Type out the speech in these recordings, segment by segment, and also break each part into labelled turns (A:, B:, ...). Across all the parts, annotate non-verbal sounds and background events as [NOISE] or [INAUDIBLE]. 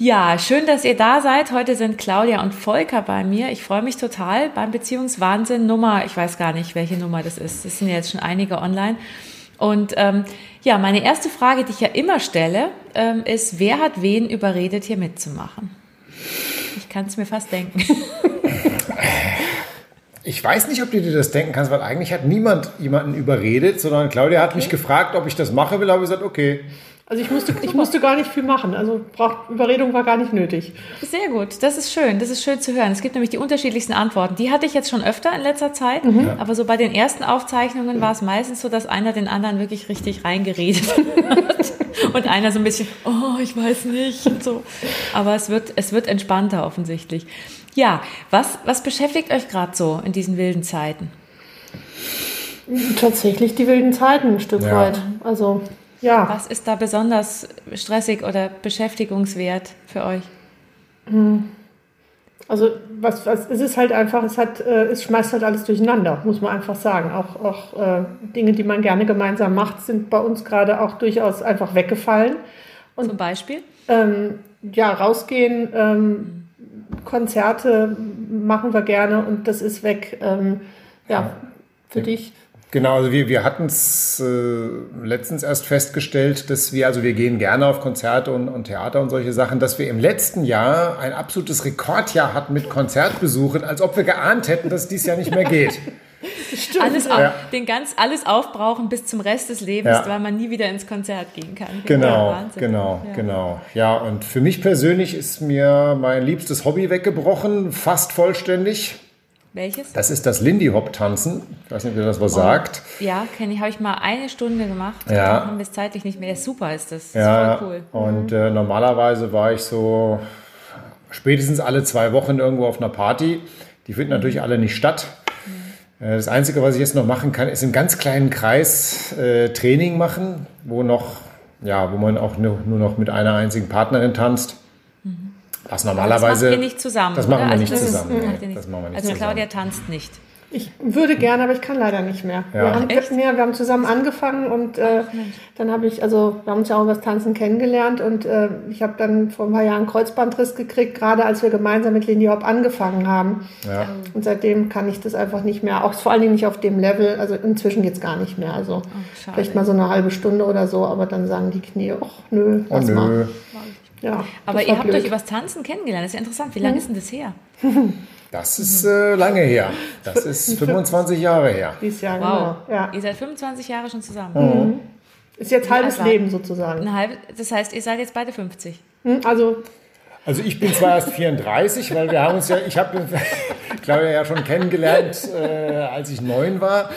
A: Ja, schön, dass ihr da seid. Heute sind Claudia und Volker bei mir. Ich freue mich total beim Beziehungswahnsinn Nummer. Ich weiß gar nicht, welche Nummer das ist. Es sind ja jetzt schon einige online. Und ähm, ja, meine erste Frage, die ich ja immer stelle, ähm, ist, wer hat wen überredet, hier mitzumachen? Ich kann es mir fast denken. [LAUGHS]
B: Ich weiß nicht, ob du dir das denken kannst, weil eigentlich hat niemand jemanden überredet, sondern Claudia hat okay. mich gefragt, ob ich das mache will, habe ich gesagt, okay.
C: Also ich musste, ich musste gar nicht viel machen. Also braucht, Überredung war gar nicht nötig.
A: Sehr gut, das ist schön. Das ist schön zu hören. Es gibt nämlich die unterschiedlichsten Antworten. Die hatte ich jetzt schon öfter in letzter Zeit. Mhm. Aber so bei den ersten Aufzeichnungen war es meistens so, dass einer den anderen wirklich richtig reingeredet [LAUGHS] hat. Und einer so ein bisschen, oh, ich weiß nicht. Und so. Aber es wird, es wird entspannter offensichtlich. Ja, was, was beschäftigt euch gerade so in diesen wilden Zeiten?
C: Tatsächlich die wilden Zeiten ein Stück ja. weit. Also ja.
A: Was ist da besonders stressig oder beschäftigungswert für euch?
C: Hm. Also was, was es ist halt einfach, es hat, äh, es schmeißt halt alles durcheinander, muss man einfach sagen. Auch, auch äh, Dinge, die man gerne gemeinsam macht, sind bei uns gerade auch durchaus einfach weggefallen.
A: Und, Zum Beispiel?
C: Ähm, ja, rausgehen, ähm, Konzerte machen wir gerne und das ist weg. Ähm, ja, für ja. dich.
B: Genau, also wir, wir hatten es äh, letztens erst festgestellt, dass wir, also wir gehen gerne auf Konzerte und, und Theater und solche Sachen, dass wir im letzten Jahr ein absolutes Rekordjahr hatten mit Konzertbesuchen, als ob wir geahnt hätten, dass es dieses Jahr nicht mehr geht. [LAUGHS]
A: Stimmt. Alles, ja. den ganz, alles aufbrauchen bis zum Rest des Lebens, ja. weil man nie wieder ins Konzert gehen kann.
B: Genau, genau, ja. genau. Ja, und für mich persönlich ist mir mein liebstes Hobby weggebrochen, fast vollständig.
A: Welches?
B: Das ist das Lindy Hop Tanzen. Ich weiß nicht, ob ihr das was oh, sagt.
A: Ja, kenne ich. Habe ich mal eine Stunde gemacht.
B: Ja.
A: Haben wir es zeitlich nicht mehr. Super ist das.
B: ja, voll cool. Und mhm. äh, normalerweise war ich so spätestens alle zwei Wochen irgendwo auf einer Party. Die finden natürlich mhm. alle nicht statt. Mhm. Äh, das Einzige, was ich jetzt noch machen kann, ist im ganz kleinen Kreis äh, Training machen, wo noch, ja, wo man auch nur, nur noch mit einer einzigen Partnerin tanzt. Was normalerweise. Das
A: machen wir nicht zusammen.
B: Das machen wir
A: also
B: nicht
A: das
B: zusammen.
A: Ist, nee, das machen wir nicht also zusammen. Claudia tanzt nicht.
C: Ich würde gerne, aber ich kann leider nicht mehr. Ja. Wir, haben, Echt? Ja, wir haben zusammen angefangen und äh, dann habe ich, also wir haben uns ja auch über das Tanzen kennengelernt und äh, ich habe dann vor ein paar Jahren einen Kreuzbandriss gekriegt, gerade als wir gemeinsam mit Lindy Hop angefangen haben. Ja. Und seitdem kann ich das einfach nicht mehr, auch vor allen Dingen nicht auf dem Level, also inzwischen jetzt gar nicht mehr. Also oh, vielleicht mal so eine halbe Stunde oder so, aber dann sagen die Knie, ach nö,
B: oh, nö. mal.
A: Ja, aber ihr habt blöd. euch übers Tanzen kennengelernt. Das ist ja interessant. Wie lange mhm. ist denn das her?
B: Das ist äh, lange her. Das ist 25 Jahre her.
C: Dieses Jahr, wow.
A: genau. Ja. Ihr seid 25 Jahre schon zusammen.
C: Mhm. Ist jetzt halbes also, Leben sozusagen.
A: Ein halb, das heißt, ihr seid jetzt beide 50.
C: Mhm, also
B: also ich bin zwar erst 34, weil wir haben uns ja, ich habe [LAUGHS] Claudia ja schon kennengelernt, äh, als ich neun war.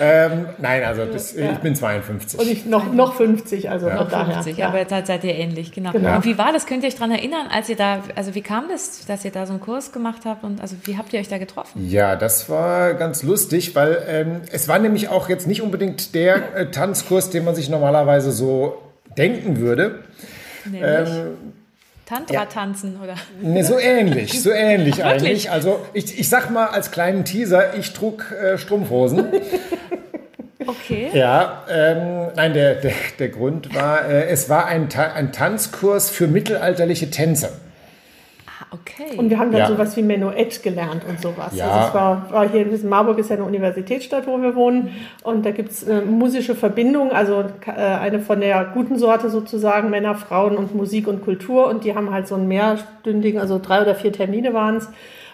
B: Ähm, nein, also das, ja. ich bin 52.
C: Und ich noch, noch 50, also ja. noch
A: 50, daher. aber jetzt seid ihr ähnlich, genau. genau. Und wie war das? Könnt ihr euch daran erinnern, als ihr da, also wie kam das, dass ihr da so einen Kurs gemacht habt und also wie habt ihr euch da getroffen?
B: Ja, das war ganz lustig, weil ähm, es war nämlich auch jetzt nicht unbedingt der äh, Tanzkurs, den man sich normalerweise so denken würde.
A: Ähm, Tantra-Tanzen, oder?
B: Ne, so ähnlich, so ähnlich eigentlich. Also ich, ich sag mal als kleinen Teaser, ich trug äh, Strumpfhosen. [LAUGHS]
A: Okay.
B: Ja, ähm, nein, der, der, der Grund war, äh, es war ein, Ta ein Tanzkurs für mittelalterliche Tänze.
A: Okay.
C: Und wir haben dann ja. sowas wie Menuett gelernt und sowas. Ja. Also es war, war hier in Marburg ist ja eine Universitätsstadt, wo wir wohnen. Und da gibt es eine musische Verbindung, also äh, eine von der guten Sorte sozusagen, Männer, Frauen und Musik und Kultur. Und die haben halt so einen mehrstündigen, also drei oder vier Termine waren es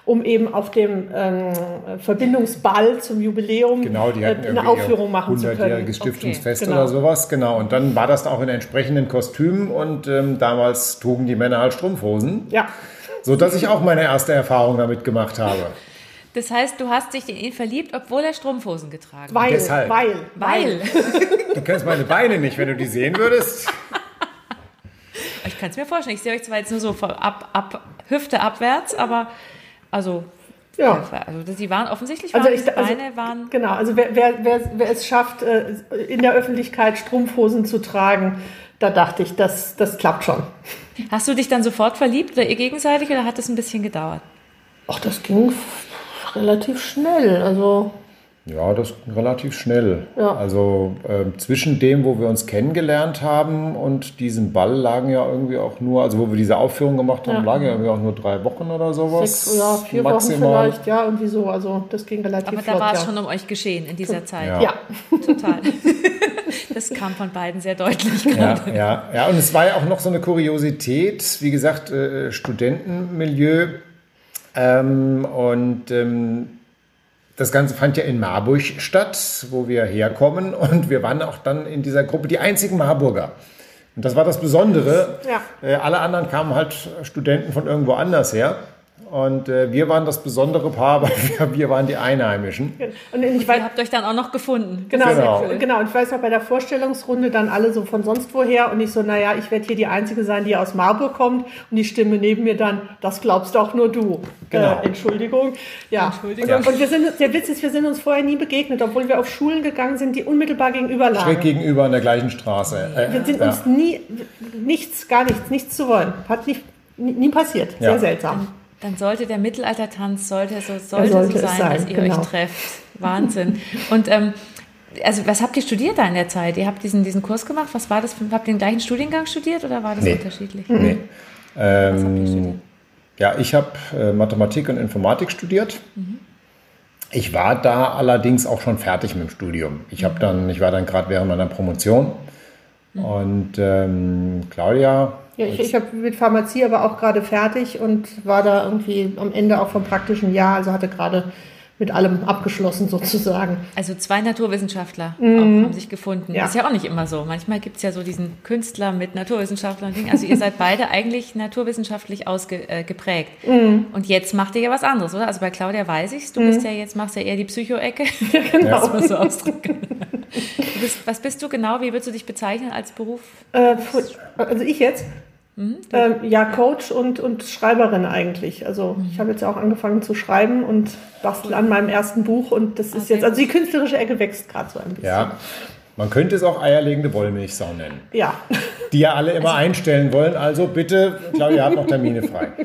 C: um eben auf dem ähm, Verbindungsball zum Jubiläum
B: genau, die hatten äh, eine Aufführung machen zu können. 100-jähriges Stiftungsfest okay, genau. oder sowas, genau. Und dann war das auch in entsprechenden Kostümen und ähm, damals trugen die Männer halt Strumpfhosen.
C: Ja
B: so dass ich auch meine erste Erfahrung damit gemacht habe.
A: Das heißt, du hast dich in ihn verliebt, obwohl er Strumpfhosen getragen hat.
C: Weil,
B: Deshalb.
C: weil,
A: weil.
B: Du kennst meine Beine nicht, wenn du die sehen würdest.
A: Ich kann es mir vorstellen. Ich sehe euch zwar jetzt nur so ab, ab Hüfte abwärts, aber also ja. Also sie waren offensichtlich
C: also
A: waren
C: ich, also,
A: Beine waren.
C: Genau, also wer, wer, wer, wer es schafft, äh, in der Öffentlichkeit Strumpfhosen zu tragen, da dachte ich, das, das klappt schon.
A: Hast du dich dann sofort verliebt oder ihr gegenseitig oder hat es ein bisschen gedauert?
C: Ach, das ging relativ schnell. Also
B: Ja, das relativ schnell. Ja. Also äh, zwischen dem, wo wir uns kennengelernt haben und diesem Ball lagen ja irgendwie auch nur, also wo wir diese Aufführung gemacht haben, ja. lagen ja irgendwie auch nur drei Wochen oder sowas.
C: Sechs, ja, vier maximal. Wochen vielleicht, ja, irgendwie so. Also das ging relativ
A: Aber
C: flott.
A: Aber da war es
C: ja.
A: schon um euch geschehen in dieser Zeit.
C: Ja. ja.
A: Total. [LAUGHS] Das kam von beiden sehr deutlich
B: gerade. Ja, ja, ja, und es war ja auch noch so eine Kuriosität, wie gesagt, äh, Studentenmilieu. Ähm, und ähm, das Ganze fand ja in Marburg statt, wo wir herkommen. Und wir waren auch dann in dieser Gruppe die einzigen Marburger. Und das war das Besondere. Ja. Äh, alle anderen kamen halt Studenten von irgendwo anders her. Und äh, wir waren das besondere Paar, [LAUGHS] weil wir, wir waren die Einheimischen.
A: Und ich weiß, ihr habt euch dann auch noch gefunden.
C: Genau, genau. Cool. genau. Und ich weiß noch bei der Vorstellungsrunde dann alle so von sonst woher. Und ich so, naja, ich werde hier die Einzige sein, die aus Marburg kommt. Und die Stimme neben mir dann, das glaubst auch nur du. Genau. Äh, Entschuldigung. Ja. Entschuldigung. Und, und, wir sind, der Witz ist, wir sind uns vorher nie begegnet, obwohl wir auf Schulen gegangen sind, die unmittelbar gegenüber lagen.
B: Schräg gegenüber an der gleichen Straße.
C: Äh, wir sind ja. uns nie, nichts, gar nichts, nichts zu wollen. Hat nicht, nie, nie passiert. Sehr ja. seltsam.
A: Dann sollte der Mittelaltertanz sollte so, sollte sollte so sein, sein, dass ihr genau. euch trefft. Wahnsinn. Und ähm, also was habt ihr studiert da in der Zeit? Ihr habt diesen, diesen Kurs gemacht. Was war das? Habt ihr den gleichen Studiengang studiert oder war das nee. unterschiedlich?
B: Nee. Ähm, was habt ihr studiert? Ja, ich habe äh, Mathematik und Informatik studiert. Mhm. Ich war da allerdings auch schon fertig mit dem Studium. Ich habe dann, ich war dann gerade während meiner Promotion mhm. und ähm, Claudia
C: ja, ich, ich habe mit Pharmazie aber auch gerade fertig und war da irgendwie am Ende auch vom praktischen Jahr, also hatte gerade mit allem abgeschlossen sozusagen.
A: Also zwei Naturwissenschaftler mhm. haben sich gefunden. Ja. Ist ja auch nicht immer so. Manchmal gibt es ja so diesen Künstler mit Naturwissenschaftlern. Also ihr seid beide eigentlich naturwissenschaftlich ausgeprägt. Äh, mhm. Und jetzt macht ihr ja was anderes, oder? Also bei Claudia weiß ich es. Du mhm. bist ja jetzt, machst ja eher die Psycho-Ecke. [LAUGHS] Ja, genau. Das so ausdrücken. Bist, was bist du genau? Wie würdest du dich bezeichnen als Beruf?
C: Äh, also ich jetzt? Mhm, ähm, ja, Coach und, und Schreiberin eigentlich. Also mhm. ich habe jetzt auch angefangen zu schreiben und bastel an meinem ersten Buch und das ist jetzt, also die künstlerische Ecke wächst gerade so ein bisschen.
B: Ja, man könnte es auch eierlegende Wollmilchsau nennen.
C: Ja.
B: Die ja alle immer also, einstellen wollen. Also bitte, Claudia hat noch Termine frei. [LAUGHS]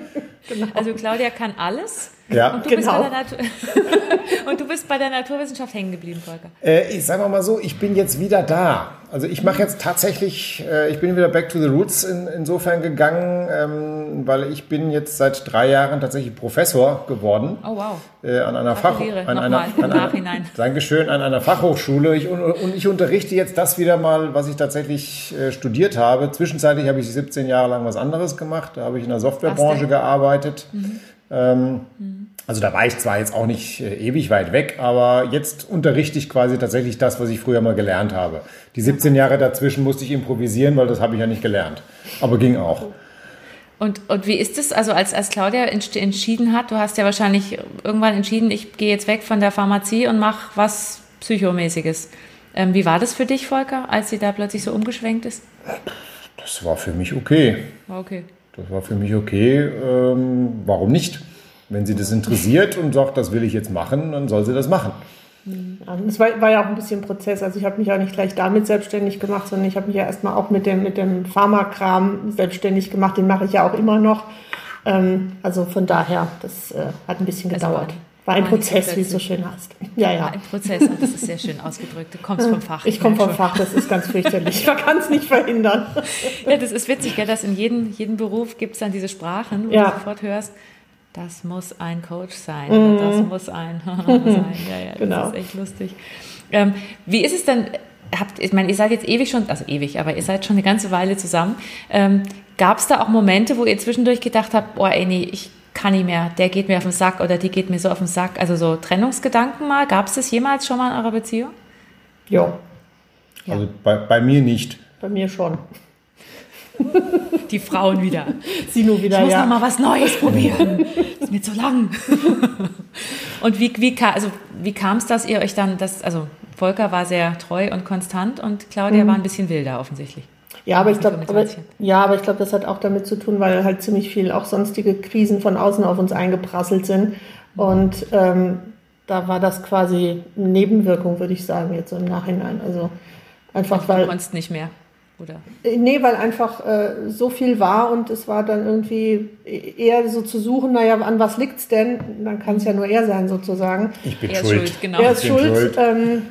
A: Genau. Also Claudia kann alles.
B: Ja,
A: und du,
B: genau.
A: bist [LAUGHS] und du bist bei der Naturwissenschaft hängen geblieben, Volker.
B: Äh, ich sage mal so, ich bin jetzt wieder da. Also ich mache jetzt tatsächlich, äh, ich bin wieder back to the roots in, insofern gegangen, ähm, weil ich bin jetzt seit drei Jahren tatsächlich Professor geworden.
A: Oh wow.
B: Äh, an einer Fach, an einer, an einer, [LAUGHS] Dankeschön, an einer Fachhochschule. Ich, und, und, ich unterrichte jetzt das wieder mal, was ich tatsächlich äh, studiert habe. Zwischenzeitlich habe ich 17 Jahre lang was anderes gemacht. Da habe ich in der Softwarebranche gearbeitet. Mhm. Ähm, also da war ich zwar jetzt auch nicht äh, ewig weit weg, aber jetzt unterrichte ich quasi tatsächlich das, was ich früher mal gelernt habe. Die 17 Jahre dazwischen musste ich improvisieren, weil das habe ich ja nicht gelernt. Aber ging auch.
A: Und, und wie ist es, also als, als Claudia entschieden hat, du hast ja wahrscheinlich irgendwann entschieden, ich gehe jetzt weg von der Pharmazie und mache was Psychomäßiges. Ähm, wie war das für dich, Volker, als sie da plötzlich so umgeschwenkt ist?
B: Das war für mich okay.
A: War okay.
B: Das war für mich okay. Ähm, warum nicht? Wenn sie das interessiert und sagt, das will ich jetzt machen, dann soll sie das machen.
C: Es war, war, ja auch ein bisschen Prozess. Also ich habe mich ja nicht gleich damit selbstständig gemacht, sondern ich habe mich ja erstmal auch mit dem, mit dem Pharmakram selbstständig gemacht. Den mache ich ja auch immer noch. Ähm, also von daher, das äh, hat ein bisschen gedauert. War ein Prozess, wie du so schön hast. Ja, ja. War
A: ein Prozess, das ist sehr schön ausgedrückt. Du kommst vom Fach.
C: Ich komme vom Fach, das ist ganz fürchterlich. Man kann es nicht verhindern.
A: Ja, das ist witzig, gell, dass in jedem, jedem Beruf gibt es dann diese Sprachen, wo ja. du sofort hörst, das muss ein Coach sein, mhm. das muss ein [LAUGHS] sein. Ja, ja, das genau. [LAUGHS] ist echt lustig. Ähm, wie ist es denn, habt, ich meine, ihr seid jetzt ewig schon, also ewig, aber ihr seid schon eine ganze Weile zusammen. Ähm, Gab es da auch Momente, wo ihr zwischendurch gedacht habt, boah, ey, nee, ich kann nicht mehr, der geht mir auf den Sack oder die geht mir so auf den Sack. Also so Trennungsgedanken mal. Gab es das jemals schon mal in eurer Beziehung?
C: Jo.
B: Ja. Also bei, bei mir nicht.
C: Bei mir schon.
A: Die Frauen wieder.
C: Sie nur wieder,
A: ich muss
C: ja.
A: noch mal was Neues probieren. Das ist mir zu lang. Und wie, wie, also, wie kam es, dass ihr euch dann, das, also Volker war sehr treu und konstant und Claudia mhm. war ein bisschen wilder offensichtlich.
C: Ja, aber ich glaube, ja, aber ich glaube, das hat auch damit zu tun, weil halt ziemlich viel auch sonstige Krisen von außen auf uns eingeprasselt sind. Und ähm, da war das quasi eine Nebenwirkung, würde ich sagen, jetzt so im Nachhinein. Also einfach
A: du
C: weil.
A: Du konntest nicht mehr. Oder?
C: Äh, nee, weil einfach äh, so viel war und es war dann irgendwie eher so zu suchen, naja, an was liegt es denn? Dann kann es ja nur er sein, sozusagen.
B: Ich bin er schuld. schuld.
C: genau. Er ist schuld. schuld. Ähm,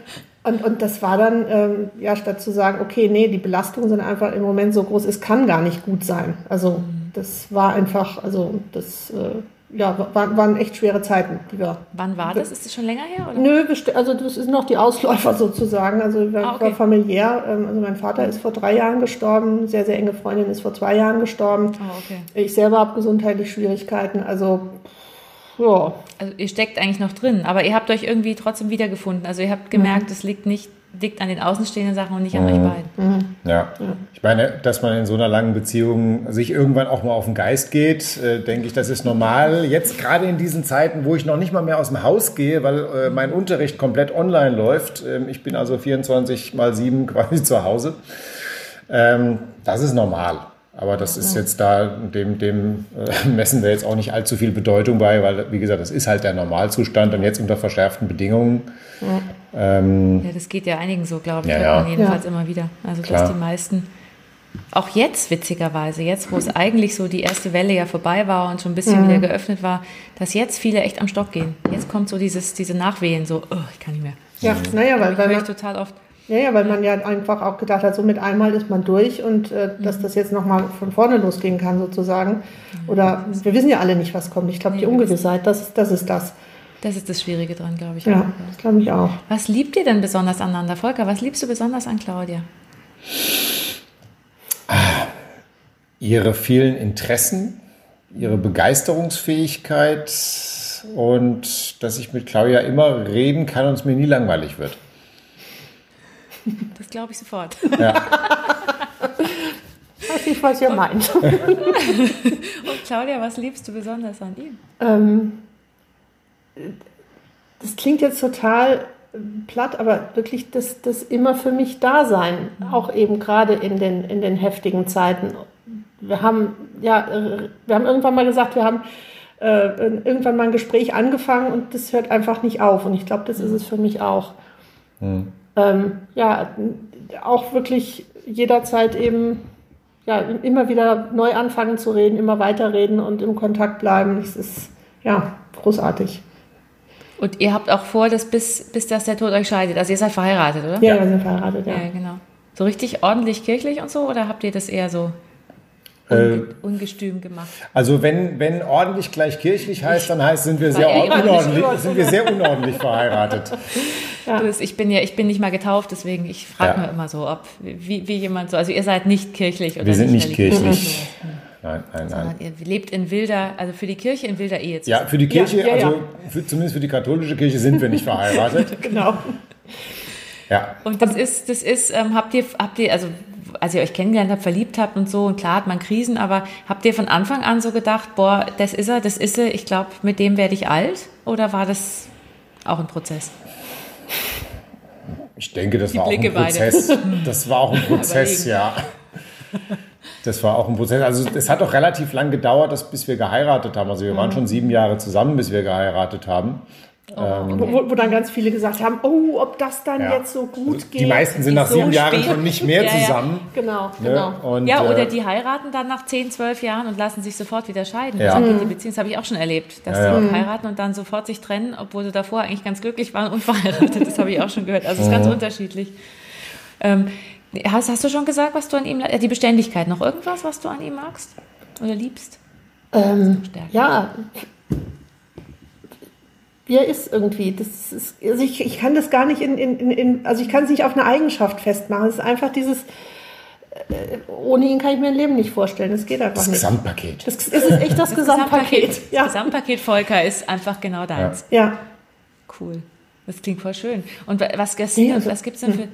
C: und, und das war dann, ähm, ja, statt zu sagen, okay, nee, die Belastungen sind einfach im Moment so groß, es kann gar nicht gut sein. Also das war einfach, also das äh, ja, waren, waren echt schwere Zeiten, die wir.
A: Wann war das? Ist das schon länger her? Oder?
C: Nö, also das ist noch die Ausläufer [LAUGHS] sozusagen. Also wir ah, okay. war familiär. Ähm, also mein Vater ist vor drei Jahren gestorben, sehr, sehr enge Freundin ist vor zwei Jahren gestorben. Oh, okay. Ich selber habe gesundheitliche Schwierigkeiten. Also ja.
A: Also ihr steckt eigentlich noch drin, aber ihr habt euch irgendwie trotzdem wiedergefunden. Also ihr habt gemerkt, es liegt nicht liegt an den außenstehenden Sachen und nicht an mhm. euch beiden.
B: Mhm. Ja. ich meine, dass man in so einer langen Beziehung sich irgendwann auch mal auf den Geist geht, äh, denke ich, das ist normal. Jetzt gerade in diesen Zeiten, wo ich noch nicht mal mehr aus dem Haus gehe, weil äh, mein Unterricht komplett online läuft. Ähm, ich bin also 24 mal 7 [LAUGHS] quasi zu Hause. Ähm, das ist normal. Aber das ist jetzt da, dem, dem äh, [LAUGHS] messen wir jetzt auch nicht allzu viel Bedeutung bei, weil, wie gesagt, das ist halt der Normalzustand und jetzt unter verschärften Bedingungen.
A: Ja, ähm, ja das geht ja einigen so, glaube ich, ja, ja. jedenfalls ja. immer wieder. Also, Klar. dass die meisten, auch jetzt witzigerweise, jetzt, wo es eigentlich so die erste Welle ja vorbei war und schon ein bisschen mhm. wieder geöffnet war, dass jetzt viele echt am Stock gehen. Jetzt kommt so dieses, diese Nachwehen, so, oh, ich kann nicht mehr.
C: Ja, mhm. naja, weil, weil
A: man, total oft
C: ja, ja, weil man ja einfach auch gedacht hat, so mit einmal ist man durch und äh, dass mhm. das jetzt nochmal von vorne losgehen kann sozusagen. Oder wir wissen ja alle nicht, was kommt. Ich glaube, die Ungewissheit, das, das ist das.
A: Das ist das Schwierige dran, glaube ich.
C: Ja, auch. das glaube ich auch.
A: Was liebt ihr denn besonders aneinander? Volker, was liebst du besonders an Claudia?
B: Ihre vielen Interessen, ihre Begeisterungsfähigkeit und dass ich mit Claudia immer reden kann und es mir nie langweilig wird.
A: Das glaube ich sofort. Ja.
C: weiß nicht, was ihr meint. [LAUGHS]
A: Und Claudia, was liebst du besonders an ihm?
C: Ähm, das klingt jetzt total platt, aber wirklich das, das immer für mich da sein, mhm. auch eben gerade in den, in den heftigen Zeiten. Wir haben, ja, wir haben irgendwann mal gesagt, wir haben äh, irgendwann mal ein Gespräch angefangen und das hört einfach nicht auf. Und ich glaube, das ist es für mich auch. Mhm ähm, ja, auch wirklich jederzeit eben ja, immer wieder neu anfangen zu reden, immer weiterreden und im Kontakt bleiben. Das ist ja großartig.
A: Und ihr habt auch vor, dass bis, bis das der Tod euch scheidet. Also ihr seid verheiratet, oder?
C: Ja, wir sind verheiratet, ja.
A: Ja, genau. So richtig ordentlich kirchlich und so, oder habt ihr das eher so äh, ungestüm gemacht.
B: Also wenn, wenn ordentlich gleich kirchlich heißt, dann heißt, sind wir sehr unordentlich, sind wir sehr unordentlich verheiratet.
A: Ja. [LAUGHS] Du, ich bin ja, ich bin nicht mal getauft, deswegen ich frage ja. mir immer so, ob wie, wie jemand so, also ihr seid nicht kirchlich oder
B: Wir sind nicht, nicht kirchlich. Nein, nein,
A: nein. Ihr lebt in wilder, also für die Kirche in wilder Ehe.
B: Ja, für die Kirche, ja, also für, zumindest für die katholische Kirche sind wir nicht verheiratet. [LAUGHS]
C: genau.
B: Ja.
A: Und das ist, das ist, ähm, habt ihr, habt ihr, also als ihr euch kennengelernt habt, verliebt habt und so, und klar hat man Krisen, aber habt ihr von Anfang an so gedacht, boah, das ist er, das ist er, ich glaube, mit dem werde ich alt? Oder war das auch ein Prozess?
B: Ich denke, das Die war Blicke auch ein Prozess. [LAUGHS] Das war auch ein Prozess, ja. Das war auch ein Prozess. Also es hat auch relativ lang gedauert, dass, bis wir geheiratet haben. Also wir waren mhm. schon sieben Jahre zusammen, bis wir geheiratet haben.
C: Oh, ähm, wo, wo, dann ganz viele gesagt haben, oh, ob das dann ja. jetzt so gut also
B: geht. Die meisten sind nach so sieben Jahren schon nicht mehr [LAUGHS] ja, zusammen.
C: Ja. Genau, ne? genau.
A: Und, ja, oder äh, die heiraten dann nach zehn, zwölf Jahren und lassen sich sofort wieder scheiden. Ja. Also die Beziehung, das habe ich auch schon erlebt, dass sie heiraten und dann sofort sich trennen, obwohl sie davor eigentlich ganz glücklich waren und [LAUGHS] verheiratet. Das habe ich auch schon gehört. Also es ist ganz unterschiedlich. Ähm, hast, hast du schon gesagt, was du an ihm, die Beständigkeit, noch irgendwas, was du an ihm magst oder liebst?
C: Ähm, ja, wie er ist irgendwie. Das ist, also ich, ich kann das gar nicht in, in, in, also ich kann es nicht auf eine Eigenschaft festmachen. Es ist einfach dieses, äh, ohne ihn kann ich mir ein Leben nicht vorstellen. Das geht einfach
B: das
C: nicht.
B: Gesamtpaket.
C: Das, das ist echt das, das Gesamtpaket. Gesamtpaket.
A: Ja. Das Gesamtpaket Volker ist einfach genau deins.
C: Ja. ja.
A: Cool. Das klingt voll schön. Und was, was, ja, also, was gibt es denn für.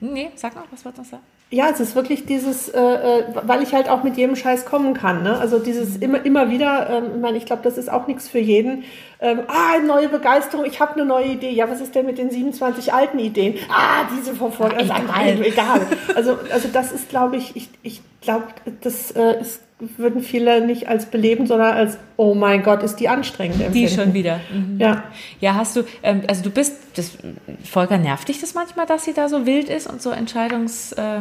A: Nee, sag noch, was wolltest du sagen?
C: Ja, es ist wirklich dieses, äh, äh, weil ich halt auch mit jedem Scheiß kommen kann. Ne? Also dieses immer, immer wieder, ähm, ich meine, ich glaube, das ist auch nichts für jeden. Ähm, ah, neue Begeisterung, ich habe eine neue Idee. Ja, was ist denn mit den 27 alten Ideen? Ah, diese vorher. Also, egal. egal. Also, also das ist, glaube ich, ich, ich glaube, das äh, ist würden viele nicht als beleben, sondern als, oh mein Gott, ist die anstrengend.
A: Empfinden. Die schon wieder.
C: Mhm. Ja.
A: Ja, hast du, ähm, also du bist, das, Volker, nervt dich das manchmal, dass sie da so wild ist und so Entscheidungs... Äh.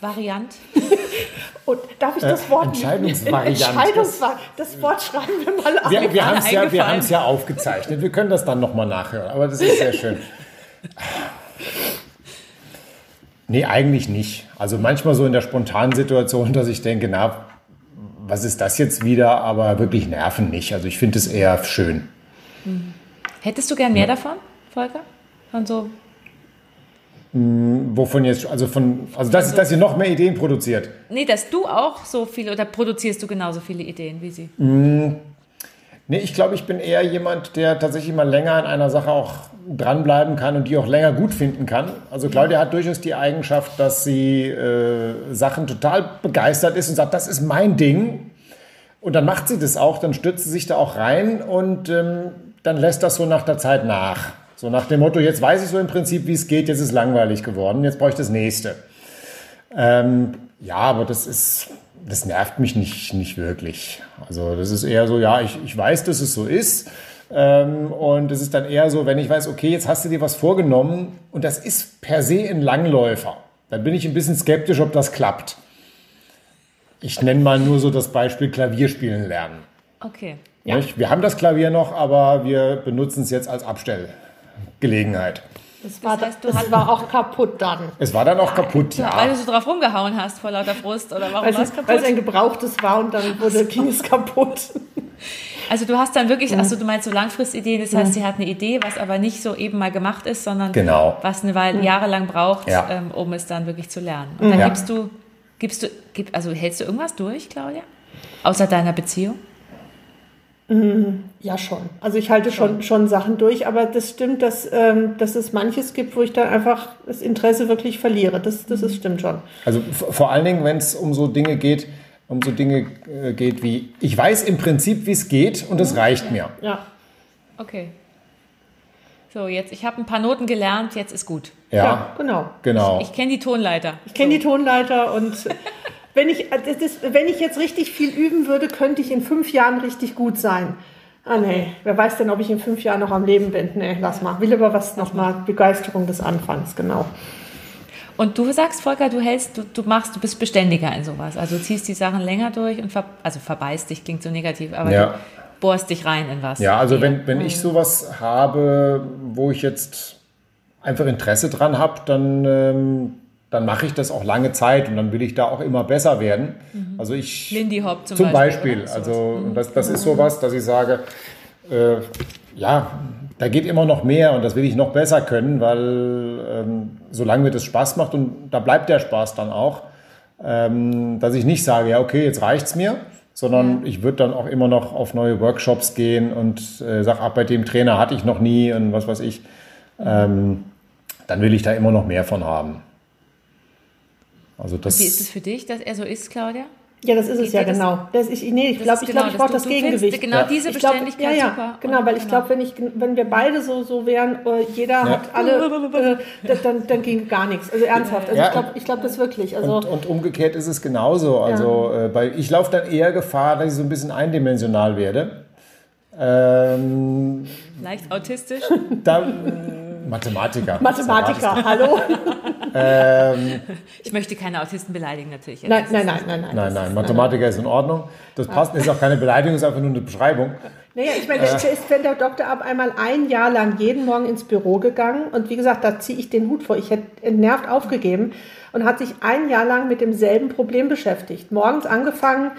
A: [LAUGHS]
C: Und darf ich das Wort
B: äh, Entscheidungsvariant.
C: Entscheidungsvariant. Das Wort schreiben wir mal auf.
B: Wir, wir haben es ja, wir ja aufgezeichnet. Wir können das dann nochmal nachhören. Aber das ist sehr schön. Nee, eigentlich nicht. Also manchmal so in der spontanen Situation, dass ich denke, na, was ist das jetzt wieder? Aber wirklich nerven nicht. Also ich finde es eher schön.
A: Hm. Hättest du gern mehr ja. davon, Volker? Von so
B: hm, Wovon jetzt, also von, also dass, also, dass ihr noch mehr Ideen produziert.
A: Nee, dass du auch so viele oder produzierst du genauso viele Ideen wie sie? Mm,
B: nee, ich glaube, ich bin eher jemand, der tatsächlich mal länger an einer Sache auch dranbleiben kann und die auch länger gut finden kann. Also Claudia hat durchaus die Eigenschaft, dass sie äh, Sachen total begeistert ist und sagt, das ist mein Ding. Und dann macht sie das auch, dann stürzt sie sich da auch rein und ähm, dann lässt das so nach der Zeit nach. So nach dem Motto, jetzt weiß ich so im Prinzip, wie es geht, jetzt ist langweilig geworden, jetzt brauche ich das nächste. Ähm, ja, aber das ist, das nervt mich nicht, nicht wirklich. Also das ist eher so, ja, ich, ich weiß, dass es so ist. Ähm, und es ist dann eher so, wenn ich weiß, okay, jetzt hast du dir was vorgenommen und das ist per se ein Langläufer, dann bin ich ein bisschen skeptisch, ob das klappt. Ich nenne mal nur so das Beispiel Klavierspielen lernen.
A: Okay.
B: Ja. Wir haben das Klavier noch, aber wir benutzen es jetzt als Abstellgelegenheit.
C: Das war, das, heißt, das war auch kaputt dann.
B: Es war dann auch kaputt, ja.
A: Weil du so drauf rumgehauen hast vor lauter Frust oder warum war es kaputt?
C: Weil es ein gebrauchtes war und dann wurde, ging es kaputt. [LAUGHS]
A: Also du hast dann wirklich, also du meinst so Langfristideen, das heißt, sie hat eine Idee, was aber nicht so eben mal gemacht ist, sondern
B: genau.
A: was eine Weile jahrelang braucht, ja. ähm, um es dann wirklich zu lernen. Und dann ja. gibst du, gibst du, gib, also hältst du irgendwas durch, Claudia? Außer deiner Beziehung?
C: Mhm. Ja, schon. Also ich halte schon, schon Sachen durch, aber das stimmt, dass, ähm, dass es manches gibt, wo ich dann einfach das Interesse wirklich verliere. Das, das ist, stimmt schon.
B: Also vor allen Dingen, wenn es um so Dinge geht, um so Dinge äh, geht wie, ich weiß im Prinzip, wie es geht und es reicht mir.
C: Ja.
A: Okay. So, jetzt, ich habe ein paar Noten gelernt, jetzt ist gut.
B: Ja, ja
C: genau.
B: genau.
A: Ich, ich kenne die Tonleiter.
C: Ich kenne so. die Tonleiter und [LAUGHS] wenn ich, äh, das, wenn ich jetzt richtig viel üben würde, könnte ich in fünf Jahren richtig gut sein. Ah nee, wer weiß denn, ob ich in fünf Jahren noch am Leben bin? Nee, lass mal. Will aber was nochmal Begeisterung des Anfangs, genau.
A: Und du sagst, Volker, du hältst, du, du machst, du bist beständiger in sowas. Also du ziehst die Sachen länger durch und ver, also verbeißt dich, klingt so negativ, aber ja. du bohrst dich rein in was.
B: Ja, also wenn, wenn ich mhm. sowas habe, wo ich jetzt einfach Interesse dran habe, dann, ähm, dann mache ich das auch lange Zeit und dann will ich da auch immer besser werden. Mhm. Also ich
A: Lindy Hop zum,
B: zum Beispiel. Beispiel also mhm. das, das ist sowas, dass ich sage, äh, ja, da geht immer noch mehr und das will ich noch besser können, weil ähm, solange mir das Spaß macht und da bleibt der Spaß dann auch, ähm, dass ich nicht sage, ja, okay, jetzt reicht's mir, sondern ich würde dann auch immer noch auf neue Workshops gehen und äh, sage, ach, bei dem Trainer hatte ich noch nie und was weiß ich. Ähm, dann will ich da immer noch mehr von haben.
A: Also das Wie ist es für dich, dass er so ist, Claudia?
C: Ja, das ist es ja genau. Das, ich, nee, ich glaube, ich, genau, glaub, ich brauche das Gegengewicht.
A: Genau ja. diese Beständigkeit
C: glaub, ja, ja, super. Genau, weil ich genau. glaube, wenn, ich, wenn wir beide so, so wären, äh, jeder ja. hat alle, [LAUGHS] äh, dann, dann ging gar nichts. Also ernsthaft. Also ich glaube ich glaub das wirklich. Also
B: und, und umgekehrt ist es genauso. Also äh, bei, ich laufe dann eher Gefahr, dass ich so ein bisschen eindimensional werde.
A: Ähm, Leicht autistisch?
B: Da, [LAUGHS] Mathematiker.
C: Mathematiker, hallo.
A: ähm, [LAUGHS] ich möchte keine Autisten beleidigen, natürlich.
C: Nein, nein, nein, nein,
B: nein. Nein, nein, Mathematiker ist in Ordnung. Das passt, ist auch keine Beleidigung, ist einfach nur eine Beschreibung.
C: Naja, ich meine, der äh. ist, wenn der Doktor ab einmal ein Jahr lang jeden Morgen ins Büro gegangen und wie gesagt, da ziehe ich den Hut vor. Ich hätte entnervt aufgegeben und hat sich ein Jahr lang mit demselben Problem beschäftigt. Morgens angefangen,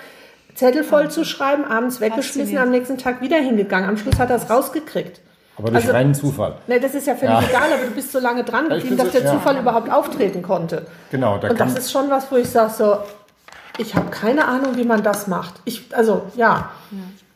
C: Zettel voll zu schreiben, abends weggeschmissen, am nächsten Tag wieder hingegangen. Am Schluss hat er es rausgekriegt.
B: Aber durch also, reinen Zufall.
C: Ne, das ist ja völlig ja. egal, aber du bist so lange dran geblieben, dass der ja. Zufall überhaupt auftreten konnte.
B: Genau.
C: Da Und das ist schon was, wo ich sage so, ich habe keine Ahnung, wie man das macht. Ich, also, ja.